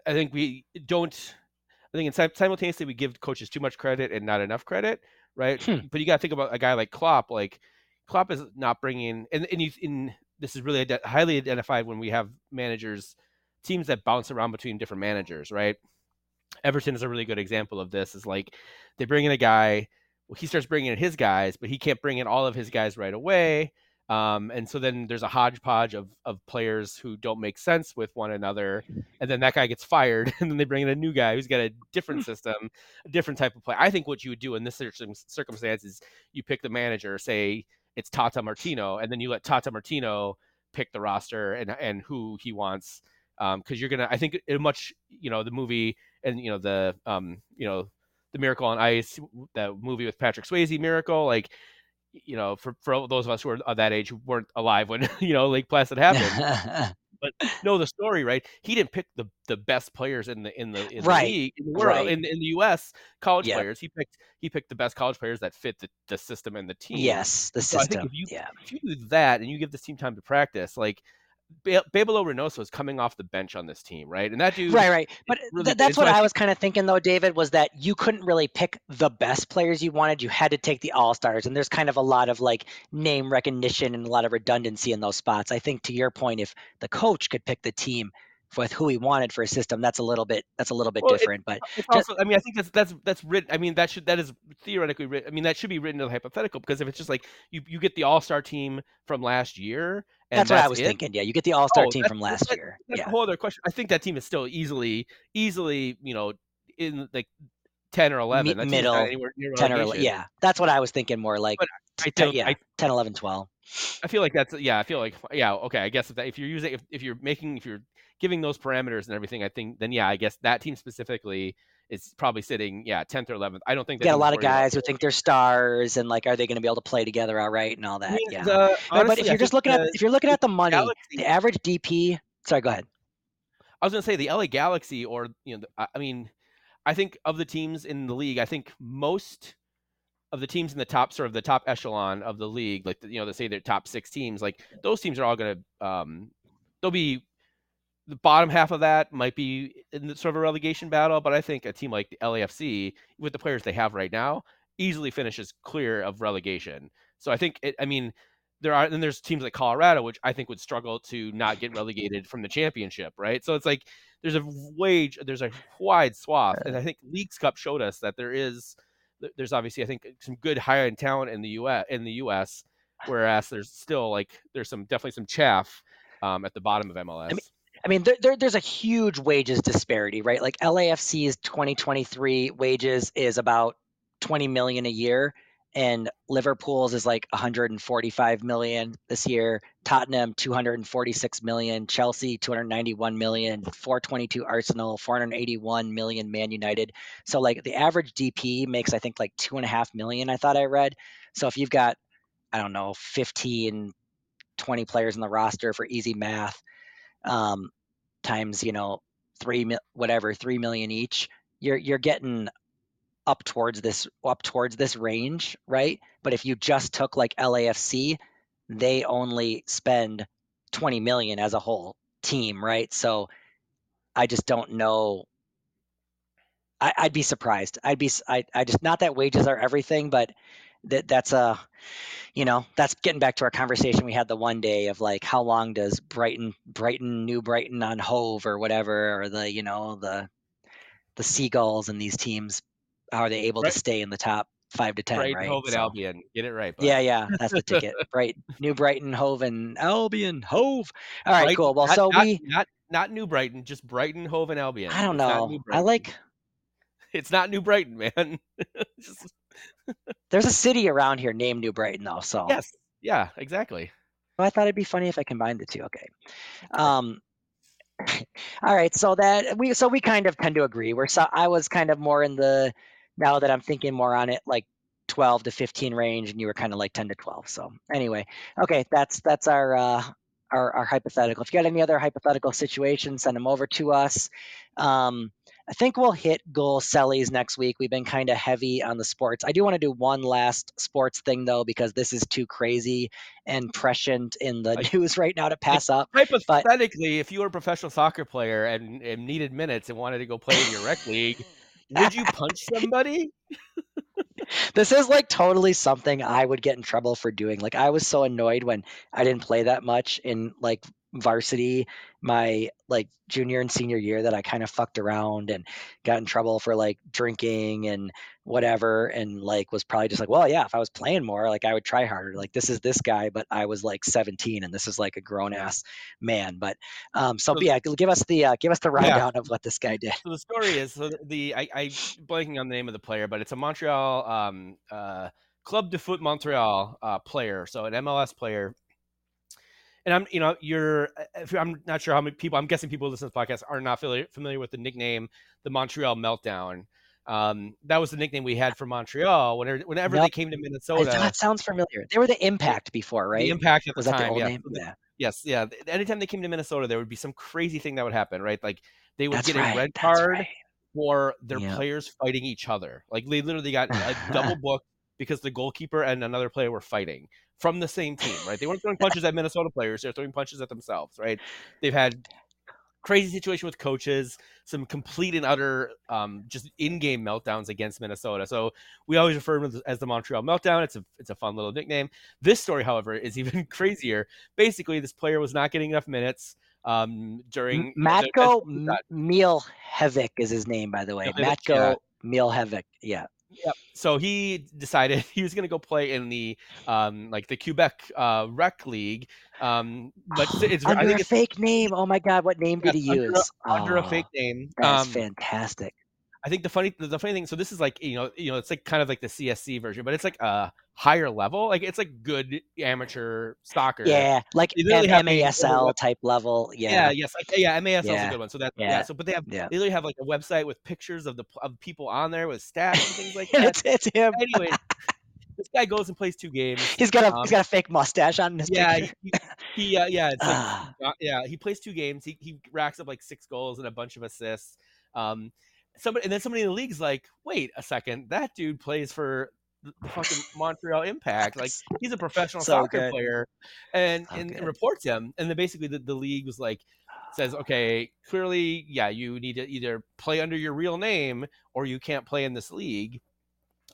I think we don't. I think in simultaneously we give coaches too much credit and not enough credit, right? Hmm. But you got to think about a guy like Klopp, like Klopp is not bringing, and and you, in this is really highly identified when we have managers, teams that bounce around between different managers, right? Everton is a really good example of this. Is like they bring in a guy, well, he starts bringing in his guys, but he can't bring in all of his guys right away. Um, and so then there's a hodgepodge of, of players who don't make sense with one another. And then that guy gets fired. And then they bring in a new guy who's got a different system, a different type of play. I think what you would do in this circumstance is you pick the manager, say, it's Tata Martino, and then you let Tata Martino pick the roster and and who he wants. Because um, you're gonna, I think, it much, you know, the movie and you know the, um, you know, the Miracle on Ice, that movie with Patrick Swayze, Miracle, like, you know, for for those of us who are of that age who weren't alive when you know Lake Placid happened, but know the story, right? He didn't pick the the best players in the in the in right. the league in the world right. in, in the U.S. college yep. players. He picked he picked the best college players that fit the, the system and the team. Yes, the so system. if you yeah. if you do that and you give this team time to practice, like Bebelo Reynoso is coming off the bench on this team, right? And that dude, right, right. But really, th- that's what I was kind of thinking, though, David, was that you couldn't really pick the best players you wanted. You had to take the all stars, and there's kind of a lot of like name recognition and a lot of redundancy in those spots. I think, to your point, if the coach could pick the team with who he wanted for a system, that's a little bit that's a little bit well, different. but it's just, also, I mean, I think that's that's that's written. I mean, that should that is theoretically written. I mean, that should be written in the hypothetical because if it's just like you you get the all star team from last year that's, what I was it. thinking. Yeah, you get the All Star oh, team from last that, year. That's yeah. a whole other question. I think that team is still easily, easily, you know, in like ten or eleven. M- middle, ten or 11, yeah. That's what I was thinking. More like, but I 10, yeah, I, 10, 11, 12. I feel like that's yeah. I feel like yeah. Okay, I guess if, that, if you're using if, if you're making if you're giving those parameters and everything, I think then yeah, I guess that team specifically is probably sitting, yeah, tenth or eleventh. I don't think they got a lot of guys who think they're stars and like, are they going to be able to play together all right and all that? I mean, yeah. The, honestly, but if you're just looking the, at if you're looking at the money, Galaxy, the average DP. Sorry, go ahead. I was going to say the LA Galaxy, or you know, I mean, I think of the teams in the league, I think most of the teams in the top sort of the top echelon of the league, like you know, they say they're top six teams, like those teams are all going to um, they'll be the bottom half of that might be in sort of a relegation battle, but I think a team like the LAFC, with the players they have right now, easily finishes clear of relegation. So I think it, I mean there are and there's teams like Colorado which I think would struggle to not get relegated from the championship, right? So it's like there's a wage there's a wide swath, and I think Leagues Cup showed us that there is there's obviously I think some good high end talent in the U.S. in the U.S. whereas there's still like there's some definitely some chaff um, at the bottom of MLS. mean, I mean, there, there, there's a huge wages disparity, right? Like LAFC's 2023 wages is about 20 million a year, and Liverpool's is like 145 million this year. Tottenham 246 million, Chelsea 291 million, 422 Arsenal, 481 million Man United. So like the average DP makes I think like two and a half million. I thought I read. So if you've got I don't know 15, 20 players in the roster for easy math, um, times you know three whatever three million each, you're you're getting up towards this up towards this range, right? But if you just took like LAFC, they only spend 20 million as a whole team, right? So I just don't know. I, would be surprised. I'd be I, I just not that wages are everything, but that that's a you know that's getting back to our conversation we had the one day of like how long does Brighton Brighton New Brighton on Hove or whatever or the you know the the Seagulls and these teams how are they able right. to stay in the top five to ten? Brighton, right, Hove, and so, Albion. Get it right. Yeah, yeah, that's the ticket. right, New Brighton, Hove, and Albion, Hove. All right, Brighton, cool. Well, not, so not, we not not New Brighton, just Brighton, Hove, and Albion. I don't know. I like. It's not New Brighton, man. just... There's a city around here named New Brighton, though. So yes, yeah, exactly. Well, I thought it'd be funny if I combined the two. Okay. Um, all right, so that we so we kind of tend to agree. We're so I was kind of more in the now that I'm thinking more on it, like 12 to 15 range, and you were kind of like 10 to 12. So anyway, okay, that's that's our uh, our, our hypothetical. If you got any other hypothetical situations, send them over to us. Um, I think we'll hit goal sellies next week. We've been kind of heavy on the sports. I do want to do one last sports thing though, because this is too crazy and prescient in the like, news right now to pass up. Hypothetically, but, if you were a professional soccer player and, and needed minutes and wanted to go play in your rec league, would you punch somebody? this is like totally something I would get in trouble for doing. Like I was so annoyed when I didn't play that much in like varsity my like junior and senior year that I kind of fucked around and got in trouble for like drinking and whatever and like was probably just like well yeah if I was playing more like I would try harder like this is this guy but I was like 17 and this is like a grown ass man. But um so, so yeah give us the uh, give us the rundown yeah. of what this guy did. So the story is so the I, I blanking on the name of the player but it's a Montreal um uh Club de Foot Montreal uh, player so an MLS player and I'm, you know, you're, uh, I'm not sure how many people, I'm guessing people listening to this podcast are not familiar, familiar with the nickname, the Montreal Meltdown. Um, that was the nickname we had for Montreal whenever, whenever they came to Minnesota. That sounds familiar. They were the Impact before, right? The Impact at was the that time, the old yeah. name? Yeah. Yes, yeah. Anytime they came to Minnesota, there would be some crazy thing that would happen, right? Like they would That's get right. a red That's card right. for their Yeah. players fighting each other. Like they literally got a double book because the goalkeeper and another player were fighting from the same team, right? They weren't throwing punches at Minnesota players; they're throwing punches at themselves, right? They've had crazy situation with coaches, some complete and utter um, just in-game meltdowns against Minnesota. So we always refer to them as the Montreal Meltdown. It's a it's a fun little nickname. This story, however, is even crazier. Basically, this player was not getting enough minutes um, during Matko Miljevic is his name, by the way. Miljevic, Matko yeah. Miljevic. Yeah. Yep. So he decided he was going to go play in the um like the Quebec uh rec league. Um, but it's I under think a it's fake name. Oh my God, what name did he under, use? a, under a Oh, fake name. That's Um, fantastic. I think the funny the funny thing. So this is like you know you know it's like kind of like the CSC version, but it's like a higher level. Like it's like good amateur soccer. Yeah, like M- MASL type level. Yeah. Yeah. Yes. Like, yeah. MASL is a good one. So that's yeah. Yeah. So but they have Yeah. they literally have like a website with pictures of the of people on there with stats and things like that. it's it's him. anyway, this guy goes and plays two games. He's got a Um, he's got a fake mustache on his yeah, picture. he, he uh, yeah, it's like, uh, yeah, he plays two games. He he racks up like six goals and a bunch of assists. Um, somebody and then somebody in the league's like, wait a second, that dude plays for the fucking Montreal Impact. Like he's a professional So soccer good. player, and So and good. reports him. And then basically the, the league was like says, okay, clearly, yeah, you need to either play under your real name or you can't play in this league.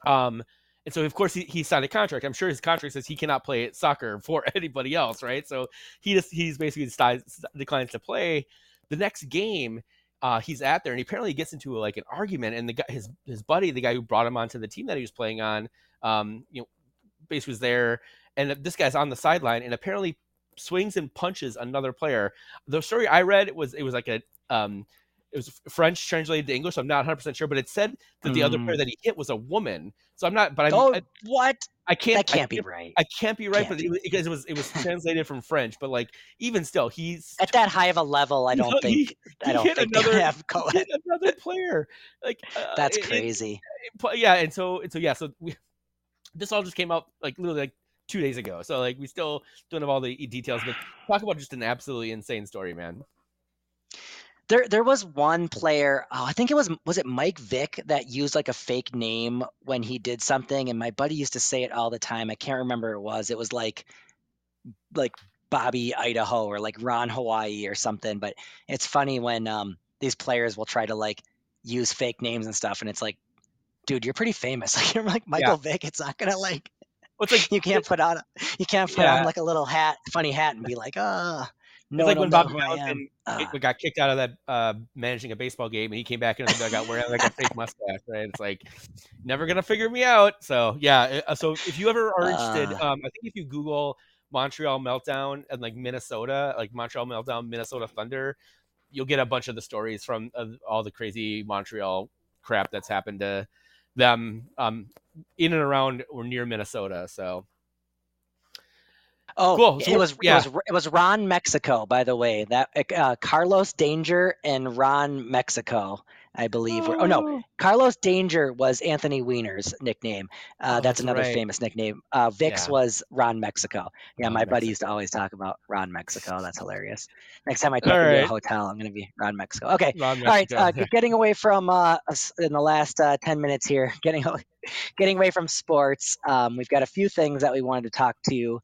Um, and so of course he, he signed a contract. I'm sure his contract says he cannot play soccer for anybody else, right? So he just he's basically decides, declines to play. The next game, uh, he's at there and he apparently gets into like an argument, and the guy his his buddy, the guy who brought him onto the team that he was playing on, um, you know, basically was there, and this guy's on the sideline, and apparently swings and punches another player. The story I read was it was like a um, it was French translated to English. So I'm not 100 percent sure, but it said that the other player Mm. that he hit was a woman. So I'm not, but I'm, oh, I, what? I can't. That can't I, be right. I can't be right, Can't but be. it, because it was it was translated from French. But like even still, he's At that high of a level, I don't he- think he I don't hit think another- they have go he ahead. hit another player. Like uh, That's it- it- crazy. but yeah, and so and so yeah, so we, this all just came out like literally like two days ago. So like we still don't have all the details, but talk about just an absolutely insane story, man. There, there was one player. Oh, I think it was was it Mike Vick that used like a fake name when he did something, and my buddy used to say it all the time. I can't remember it was. It was like, like Bobby Idaho or like Ron Hawaii or something. But it's funny when um these players will try to like use fake names and stuff, and it's like, dude, you're pretty famous. Like you're like Michael Vick. It's not gonna like Well, it's like you can't put on a, you can't put Yeah. on like a little hat, funny hat, and be like, ah, no it's like when will know Bobby who I am. Valentine Ah. we got kicked out of that uh, managing a baseball game, and he came back into the dugout wearing like a fake mustache. Right? It's like never gonna figure me out. So yeah. uh, So if you ever are interested, Uh. um, I think if you Google Montreal meltdown and like Minnesota, like Montreal meltdown, Minnesota Thunder, you'll get a bunch of the stories from uh, all the crazy Montreal crap that's happened to them um, in and around or near Minnesota. So Oh, Cool. So it was yeah. it was it was Ron Mexico, by the way. That uh, Carlos Danger and Ron Mexico, I believe. Were, oh no, Carlos Danger was Anthony Weiner's nickname. Uh, Oh, that's, that's another right. famous nickname. Uh, Vick's Yeah. was Ron Mexico. Yeah, Ron my buddy used to always talk about Ron Mexico. That's hilarious. Next time I take him to a hotel, I'm going to be Ron Mexico. Okay. Ron All right, Mexico. uh, getting away from uh, us in the last uh, ten minutes here, getting away, getting away from sports. Um, we've got a few things that we wanted to talk to you,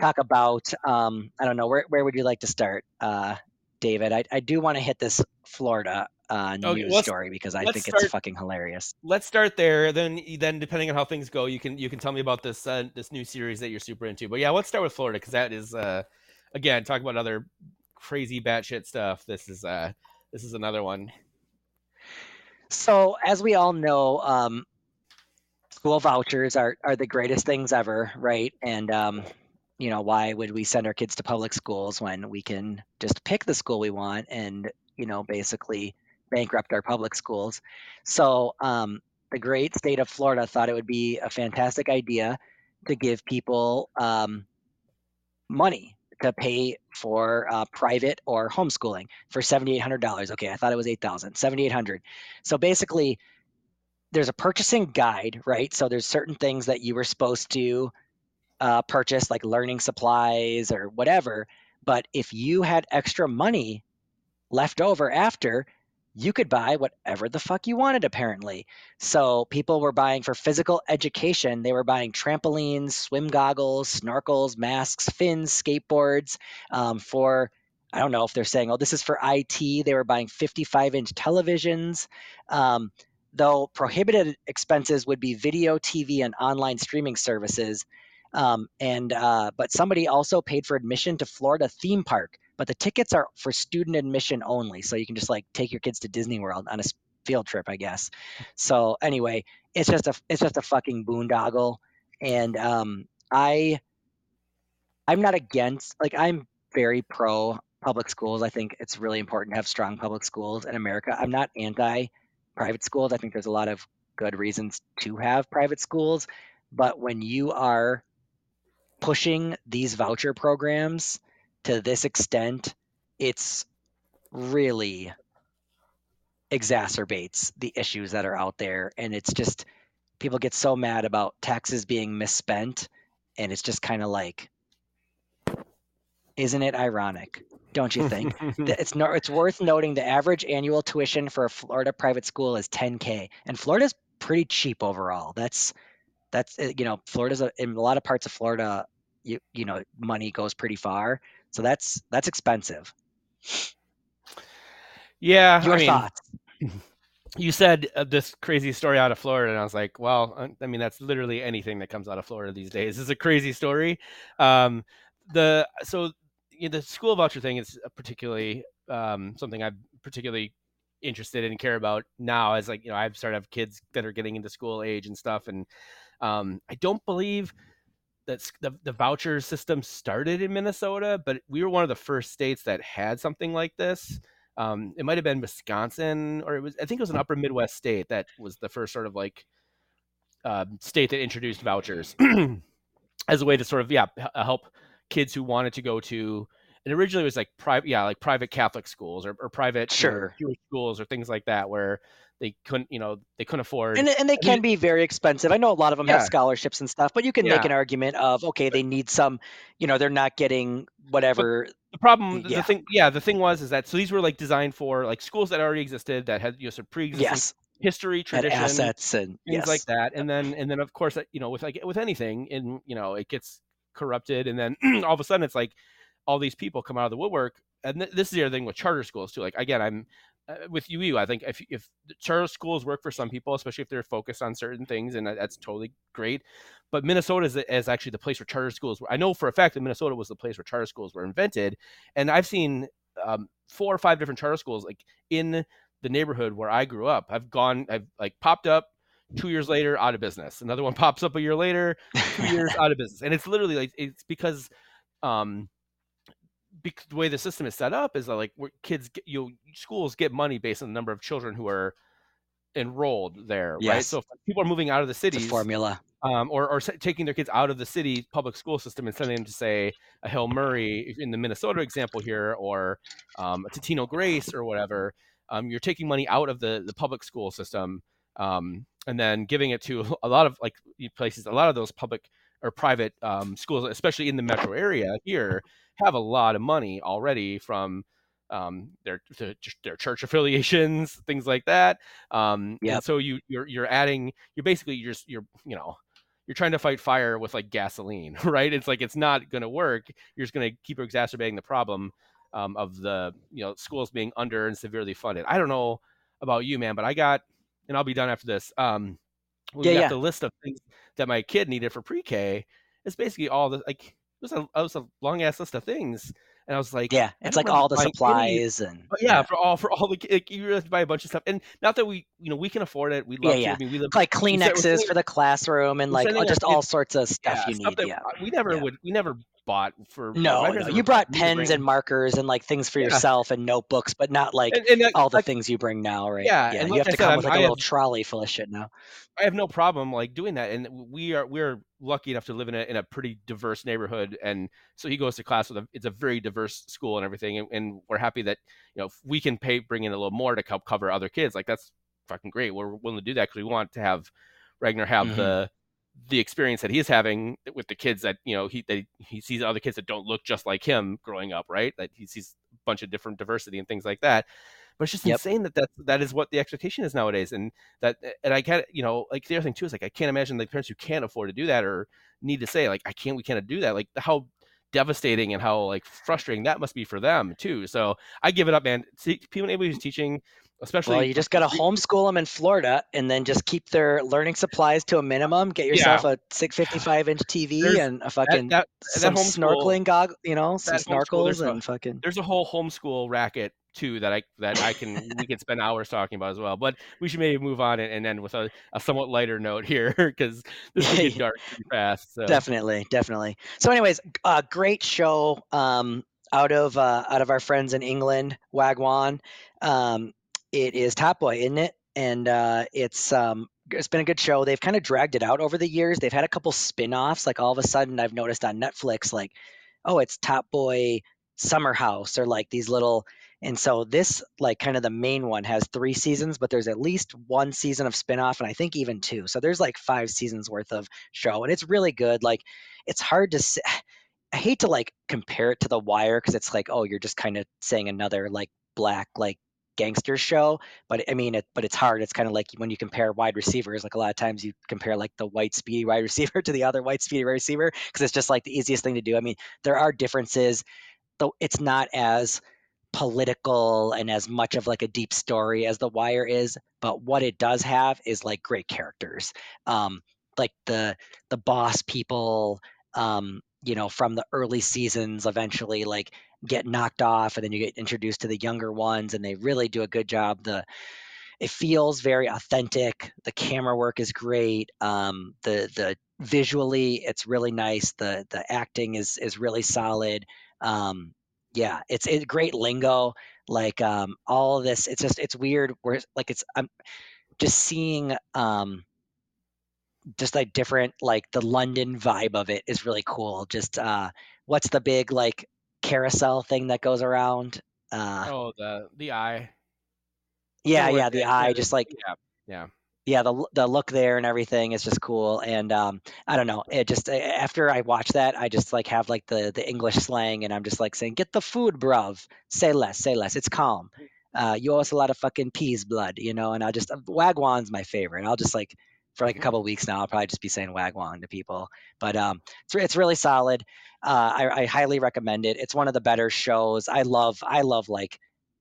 talk about. Um, I don't know where where would you like to start, uh, David? I, I do want to hit this Florida uh, news story because I think it's fucking hilarious. let's start there. Then, then depending on how things go, you can you can tell me about this uh, this new series that you're super into. But yeah, let's start with Florida because that is uh, again talk about other crazy batshit stuff. This is uh, this is another one. So, as we all know, um, school vouchers are, are the greatest things ever, right? And, um, you know, why would we send our kids to public schools when we can just pick the school we want and, you know, basically bankrupt our public schools? So, um, the great state of Florida thought it would be a fantastic idea to give people um, money to pay for uh, private or homeschooling for $7,800. Okay, I thought it was 8,000, 7,800. So basically, there's a purchasing guide, right? So there's certain things that you were supposed to uh, purchase, like learning supplies or whatever. But if you had extra money left over after, you could buy whatever the fuck you wanted, apparently. So people were buying for physical education. They were buying trampolines, swim goggles, snorkels, masks, fins, skateboards. Um, for I don't know if they're saying, oh, this is for IT. They were buying 55 inch televisions. Um, though prohibited expenses would be video, TV, and online streaming services. Um, and uh, but somebody also paid for admission to Florida theme park, but the tickets are for student admission only, so you can just like take your kids to Disney World on a field trip, I guess. So anyway, it's just a it's just a fucking boondoggle, and um, I I'm not against like I'm very pro public schools. I think it's really important to have strong public schools in America. I'm not anti private schools. I think there's a lot of good reasons to have private schools, but when you are pushing these voucher programs to this extent, it's really exacerbates the issues that are out there. And it's just people get so mad about taxes being misspent and it's just kind of like isn't it ironic don't you think? Th- it's no, it's worth noting the average annual tuition for a Florida private school is 10k and Florida's pretty cheap overall. That's that's uh, you know Florida's a, in a lot of parts of Florida you you know money goes pretty far so that's that's expensive yeah, your I mean, thoughts you said uh, this crazy story out of Florida, and I was like, well, I mean, that's literally anything that comes out of Florida these days. is a crazy story. Um, the so you know, the school voucher thing is particularly um, something I'm particularly interested in and care about now. As like you know, I've started to have kids that are getting into school age and stuff, and um, I don't believe that the, the voucher system started in Minnesota, but we were one of the first states that had something like this. Um, it might have been Wisconsin, or it was I think it was an Upper Midwest state that was the first sort of like uh, state that introduced vouchers as a way to sort of yeah help kids who wanted to go to. And originally it was like private, yeah, like private Catholic schools or, or private sure. you know, Jewish schools or things like that, where they couldn't, you know, they couldn't afford. And, and they can be very expensive. I know a lot of them Yeah. have scholarships and stuff, but you can Yeah. make an argument of okay, they need some, you know, they're not getting whatever. the problem the Yeah. thing yeah the thing was is that so these were like designed for like schools that already existed that had you know some pre-existing Yes, history and tradition assets and things yes, like that and then and then of course you know with like with anything and you know it gets corrupted and then all of a sudden it's like all these people come out of the woodwork and th- this is the other thing with charter schools too like again i'm uh, with UU, I think if if charter schools work for some people, especially if they're focused on certain things, and that- that's totally great. But Minnesota is, is actually the place where charter schools. Were, I know for a fact that Minnesota was the place where charter schools were invented, and I've seen um, four or five different charter schools like in the neighborhood where I grew up. I've gone, I've like popped up two years later out of business. Another one pops up a year later, two years out of business, and it's literally like it's because um, bec- the way the system is set up is that like where kids get, you know, schools get money based on the number of children who are enrolled there, right? So if people are moving out of the cities, formula. um, or or taking their kids out of the city public school system and sending them to say a Hill Murray in the Minnesota example here, or um, a Totino Grace or whatever. Um, you're taking money out of the the public school system um, and then giving it to a lot of like places. A lot of those public or private um, schools, especially in the metro area here, have a lot of money already from um, their their their church affiliations, things like that. Um, Yep. And so you you're you're adding you're basically you're just- you're you know you're trying to fight fire with like gasoline, right? It's like it's not going to work. You're just going to keep exacerbating the problem um, of the you know schools being under and severely funded. I don't know about you, man, but I got and I'll be done after this. Um, we Yeah, got yeah. the list of things that my kid needed for pre-K. It's basically all the like it was a it was a long ass list of things, and I was like, Yeah, it's like all the buying any- supplies and but yeah, for all for all the like, you have to buy a bunch of stuff, and not that we you know we can afford it. We Yeah, love yeah. to. I mean, we live like Kleenexes for the classroom and like uh, just all kids- sorts of stuff yeah, you stuff need. Yeah. we never Yeah. would we never bought for No, no, you brought pens and markers and like things for Yeah. yourself and notebooks, but not like and, and like, all the like, things you bring now, right? Yeah, yeah. and You have I to come with like I a little trolley full of shit now. I have no problem like doing that, and we are we're lucky enough to live in a in a pretty diverse neighborhood, and so he goes to class with a it's a very diverse school and everything, and, and we're happy that you know if we can pay bring in a little more to help cover other kids. Like that's fucking great. We're willing to do that because we want to have Ragnar have Mhm. the the experience that he's having with the kids that you know he that he sees other kids that don't look just like him growing up, right? That he sees a bunch of different diversity and things like that. But it's just Yep. insane that that that is what the expectation is nowadays, and that and I can't you know like the other thing too is like I can't imagine the parents who can't afford to do that or need to say like I can't we can't do that like how devastating and how like frustrating that must be for them too. So I give it up, man. See, people able who's teaching, especially Well, you just got to homeschool them in Florida and then just keep their learning supplies to a minimum. Get yourself a 655 inch TV There's- and a fucking that, some homeschool- snorkeling gog, you know, some that snorkels a- and fucking. there's a whole homeschool racket too that I that I can we can spend hours talking about as well. But we should maybe move on and, and end with a, a somewhat lighter note here because this get dark pretty fast. So Definitely, definitely. So, anyways, uh, great show um, out of uh, out of our friends in England, Wagwan. Um, it is Top Boy, isn't it? And uh, it's um, it's been a good show. They've kind of dragged it out over the years. They've had a couple spin-offs. Like all of a sudden, I've noticed on Netflix, like, oh, it's Top Boy Summer House or like these little. And so this, like, kind of the main one has three seasons, but there's at least one season of spin-off, and I think even two. So there's like five seasons worth of show, and it's really good. Like, it's hard to say. I hate to like compare it to The Wire because it's like, oh, you're just kind of saying another like black like gangster show. But I mean, it, but it's hard. It's kind of like when you compare wide receivers. Like a lot of times you compare like the white speedy wide receiver to the other white speedy wide receiver because it's just like the easiest thing to do. I mean, there are differences, though. It's not as political and as much of like a deep story as The Wire is. But what it does have is like great characters. Um, like the the boss people um, you know, from the early seasons eventually like get knocked off and then you get introduced to the younger ones and they really do a good job. The it feels very authentic. The camera work is great. Um, the the visually, it's really nice. The the acting is is really solid. Um, yeah, it's it's great lingo. Like um, all this, it's just it's weird. Where like it's I'm just seeing um, just like different like the London vibe of it is really cool. Just uh, what's the big like carousel thing that goes around? Uh, Oh, the the eye. yeah, yeah, the- eye, just like Yeah, yeah. yeah the the look there and everything is just cool and um i don't know it just after i watch that i just like have like the the english slang and i'm just like saying get the food bruv say less say less it's calm uh you owe us a lot of fucking peas blood you know and i'll just wagwan's my favorite i'll just like for like a Mhm. couple weeks now i'll probably just be saying wagwan to people but um it's, it's really solid uh I, I highly recommend it it's one of the better shows i love i love like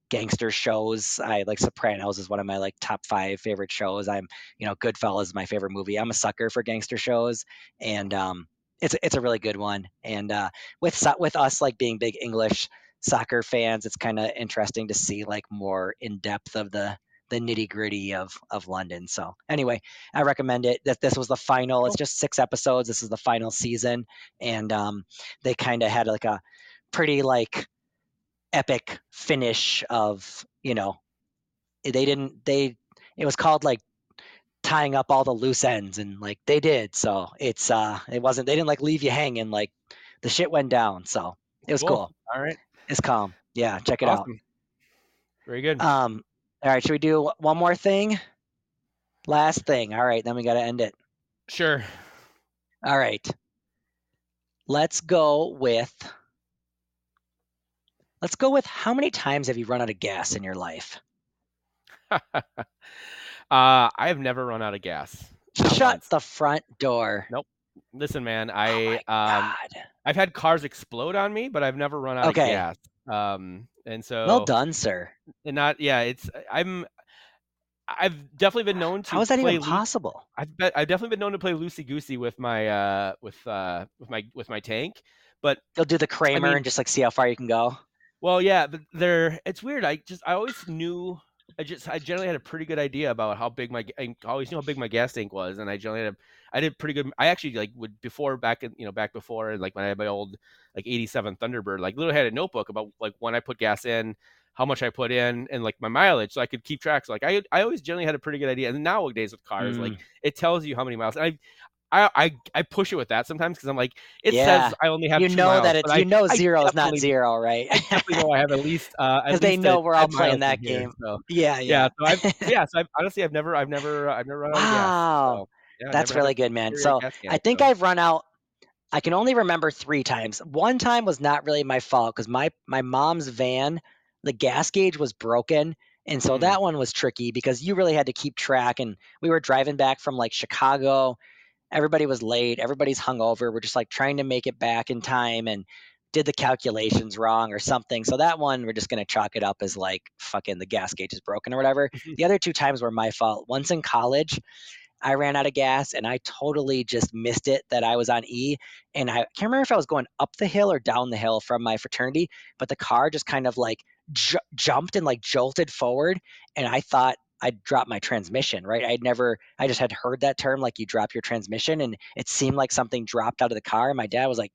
gangster shows. I like Sopranos is one of my like top five favorite shows. I'm, you know, Goodfellas is my favorite movie. I'm a sucker for gangster shows, and um, it's a- it's a really good one. And uh, with so- with us like being big English soccer fans, it's kind of interesting to see like more in depth of the the nitty gritty of of London. So anyway, I recommend it. That this was the final. It's just six episodes. This is the final season, and um, they kind of had like a pretty like epic finish of you know they didn't they it was called like tying up all the loose ends and like they did so it's uh it wasn't they didn't like leave you hanging like the shit went down so it was cool, All right. it's calm yeah check it Awesome. Very good. um all right should we do one more thing last thing all right then we got to end it sure. all right let's go with let's go with how many times have you run out of gas in your life uh, I have never run out of gas. Shut once. the front door Nope. Listen, man. oh I my um God. I've had cars explode on me, but I've never run out Okay. of gas. Um, and so well done sir and not yeah. It's I'm I've definitely been known to How is that play even possible? I've I've definitely been known to play loosey goosey with my uh with uh with my with my tank. But You'll do the Kramer mean- and just like see how far you can go. well, yeah, but they're it's weird. I just I always knew I just I generally had a pretty good idea about how big my I always knew how big my gas tank was, and I generally had a, I did pretty good. I actually like would before back in you know back before like when I had my old like '87 Thunderbird, like literally had a notebook about like when I put gas in, how much I put in, and like my mileage, so I could keep track. So like I I always generally had a pretty good idea. And nowadays with cars, like mm. it tells you how many miles. And I I I, I push it with that sometimes because I'm like it Yeah. says I only have You know miles, that it's but I- you know zero is not zero, right? I definitely know I have at least uh, they know we're all playing that in here, game. so. yeah, Yeah, yeah. so I've yeah, so I've honestly I've never I've never uh, I've never run out of gas. Wow. So, yeah, That's never had a really good, man. So gas I think. I've run out. I can only remember three times. One time was not really my fault because my my mom's van, the gas gauge was broken, and so Mm. that one was tricky because you really had to keep track. And we were driving back from like Chicago. Everybody was late. Everybody's hungover. We're just like trying to make it back in time and did the calculations wrong or something. So that one we're just gonna chalk it up as like fucking the gas gauge is broken or whatever. Mm-hmm. the other two times were my fault. Once in college, I ran out of gas and I totally just missed it that I was on E. And I can't remember if I was going up the hill or down the hill from my fraternity, but the car just kind of like ju- jumped and like jolted forward. And I thought I dropped my transmission, right? I'd never, I just had heard that term like you drop your transmission and it seemed like something dropped out of the car. And my dad was like,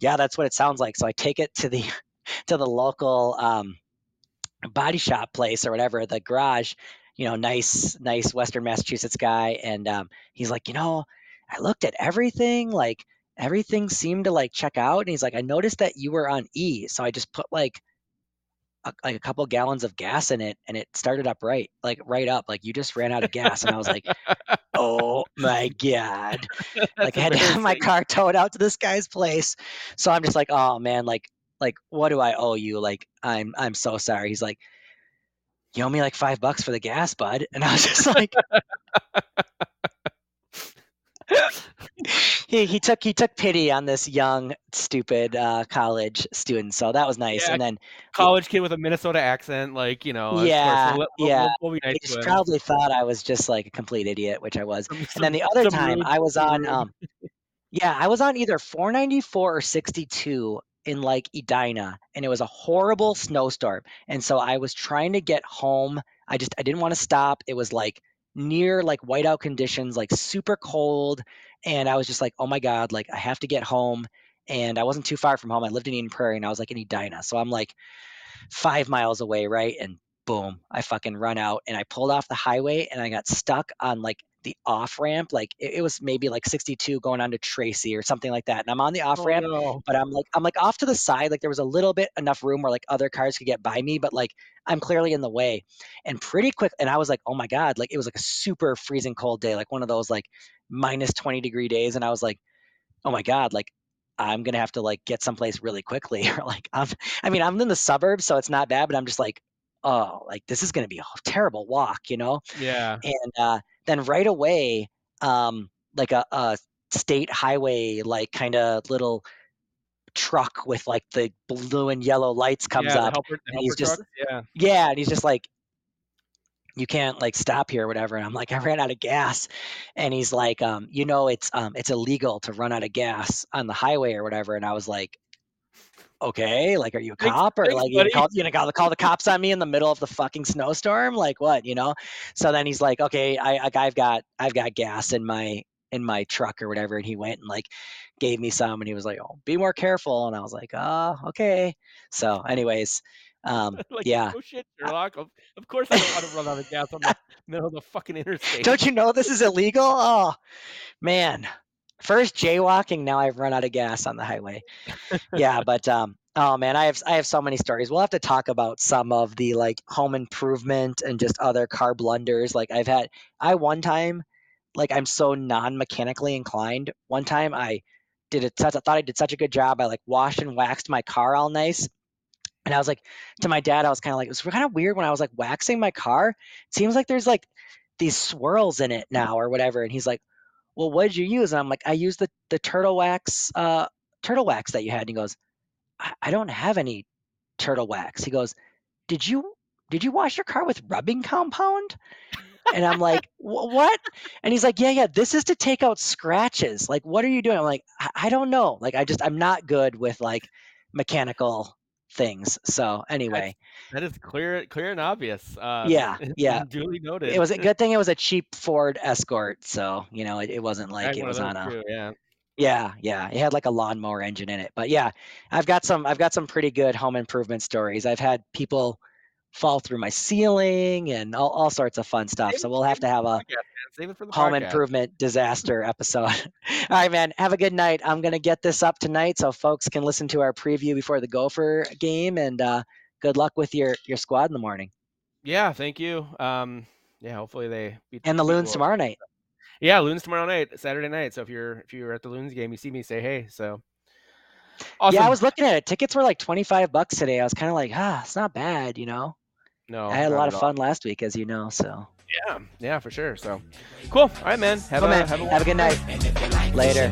yeah, that's what it sounds like. So I take it to the, to the local, um, body shop place or whatever, the garage, you know, nice, nice Western Massachusetts guy. And um, he's like, you know, I looked at everything, like everything seemed to like check out. And he's like, I noticed that you were on E. So I just put like, a, like a couple gallons of gas in it and it started up right, like right up, like you just ran out of gas. And I was like, oh my God. like I had to have my car towed out to this guy's place. So I'm just like, oh man, like like what do I owe you? Like I'm I'm so sorry. He's like, you owe me like five bucks for the gas, bud. And I was just like he, he took he took pity on this young stupid uh, college student so that was nice Yeah, and then college kid with a Minnesota accent, like you know. course, Yeah, we'll, yeah. We'll, we'll nice he probably thought i was just like a complete idiot which i was Some- and then the other time i was on um yeah i was on either 494 or 62 in like Edina and it was a horrible snowstorm. And so I was trying to get home. I just I didn't want to stop. It was like near like whiteout conditions, like super cold. And I was just like, oh my God, like I have to get home. And I wasn't too far from home. I lived in Eden Prairie and I was like in Edina. So I'm like five miles away, right? And boom, I fucking run out and I pulled off the highway and I got stuck on like the off ramp. Like it, it was maybe like 62 going on to Tracy or something like that. And I'm on the off oh, ramp, Oh, no. but I'm like I'm like off to the side. Like there was a little bit enough room where like other cars could get by me, but like I'm clearly in the way. And pretty quick, and I was like, oh my god, like it was like a super freezing cold day, like one of those like minus 20 degree days. And I was like, oh my god, like I'm gonna have to like get someplace really quickly, or like I'm. I mean, I'm in the suburbs, so it's not bad, but I'm just like, oh, like this is gonna be a terrible walk, you know Yeah. and uh, then right away um, like a, a state highway like kind of little truck with like the blue and yellow lights comes yeah, up helper, and he's just- trucks, yeah. yeah and he's just like you can't like stop here or whatever and i'm like i ran out of gas and he's like um you know it's um it's illegal to run out of gas on the highway or whatever and i was like okay like are you a Thanks- cop or thanks, like you gonna call, you gonna call, call the cops on me in the middle of the fucking snowstorm like what you know so then he's like okay i like, i've got i've got gas in my in my truck or whatever and he went and like gave me some and he was like oh be more careful and i was like oh okay so anyways um like, yeah Oh shit, Sherlock. Of, of course, I don't want to run out of gas on the middle of the fucking interstate. Don't you know this is illegal? Oh, man. First jaywalking, now I've run out of gas on the highway. Yeah, but um oh man, I have I have so many stories. We'll have to talk about some of the like home improvement and just other car blunders. Like I've had I one time like I'm so non-mechanically inclined. One time I did it such I thought I did such a good job. I like washed and waxed my car all nice. And I was like to my dad, I was kind of like, it was kind of weird when I was like waxing my car. It seems like there's like these swirls in it now or whatever. And he's like, Well, what did you use? And I'm like, I used the the turtle wax, uh, turtle wax that you had. And he goes, I, I don't have any turtle wax. He goes, Did you did you wash your car with rubbing compound? And I'm like, what? And he's like, yeah, yeah, this is to take out scratches. Like, what are you doing? I'm like, I, I don't know. Like, I just, I'm not good with like mechanical things. So anyway, That is clear, clear and obvious. Uh, Yeah, yeah. Duly noted. it was a good thing it was a cheap Ford Escort. So, you know, it, it wasn't like had it was on a, too, yeah. yeah, yeah. It had like a lawnmower engine in it. But yeah, I've got some I've got some pretty good home improvement stories. I've had people fall through my ceiling and all, all sorts of fun stuff. Save So we'll have to have a podcast. Save it for the home podcast. improvement disaster episode. all right, man. Have a good night. I'm gonna get this up tonight so folks can listen to our preview before the Gopher game and uh good luck with your your squad in the morning. Yeah, thank you. Um, yeah, hopefully they beat And the beat loons tomorrow night. Yeah, loons tomorrow night, Saturday night. So if you're if you're at the loons game, you see me, say hey. So Awesome. Yeah, I was looking at it. Tickets were like 25 bucks today. I was kind of like, ah, it's not bad, you know? No. I had a lot of fun last week, as you know, so. Yeah, yeah, for sure. So cool. All right, man. Have, oh, a, man. have, a, have a good night. Later.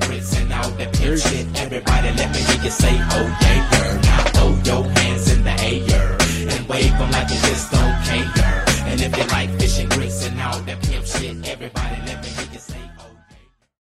Everybody let me you say, oh, yeah, girl. Now throw your hands in the air and wave them like you just don't care. And if you like fishing grits and all that pimp shit, everybody let me you say,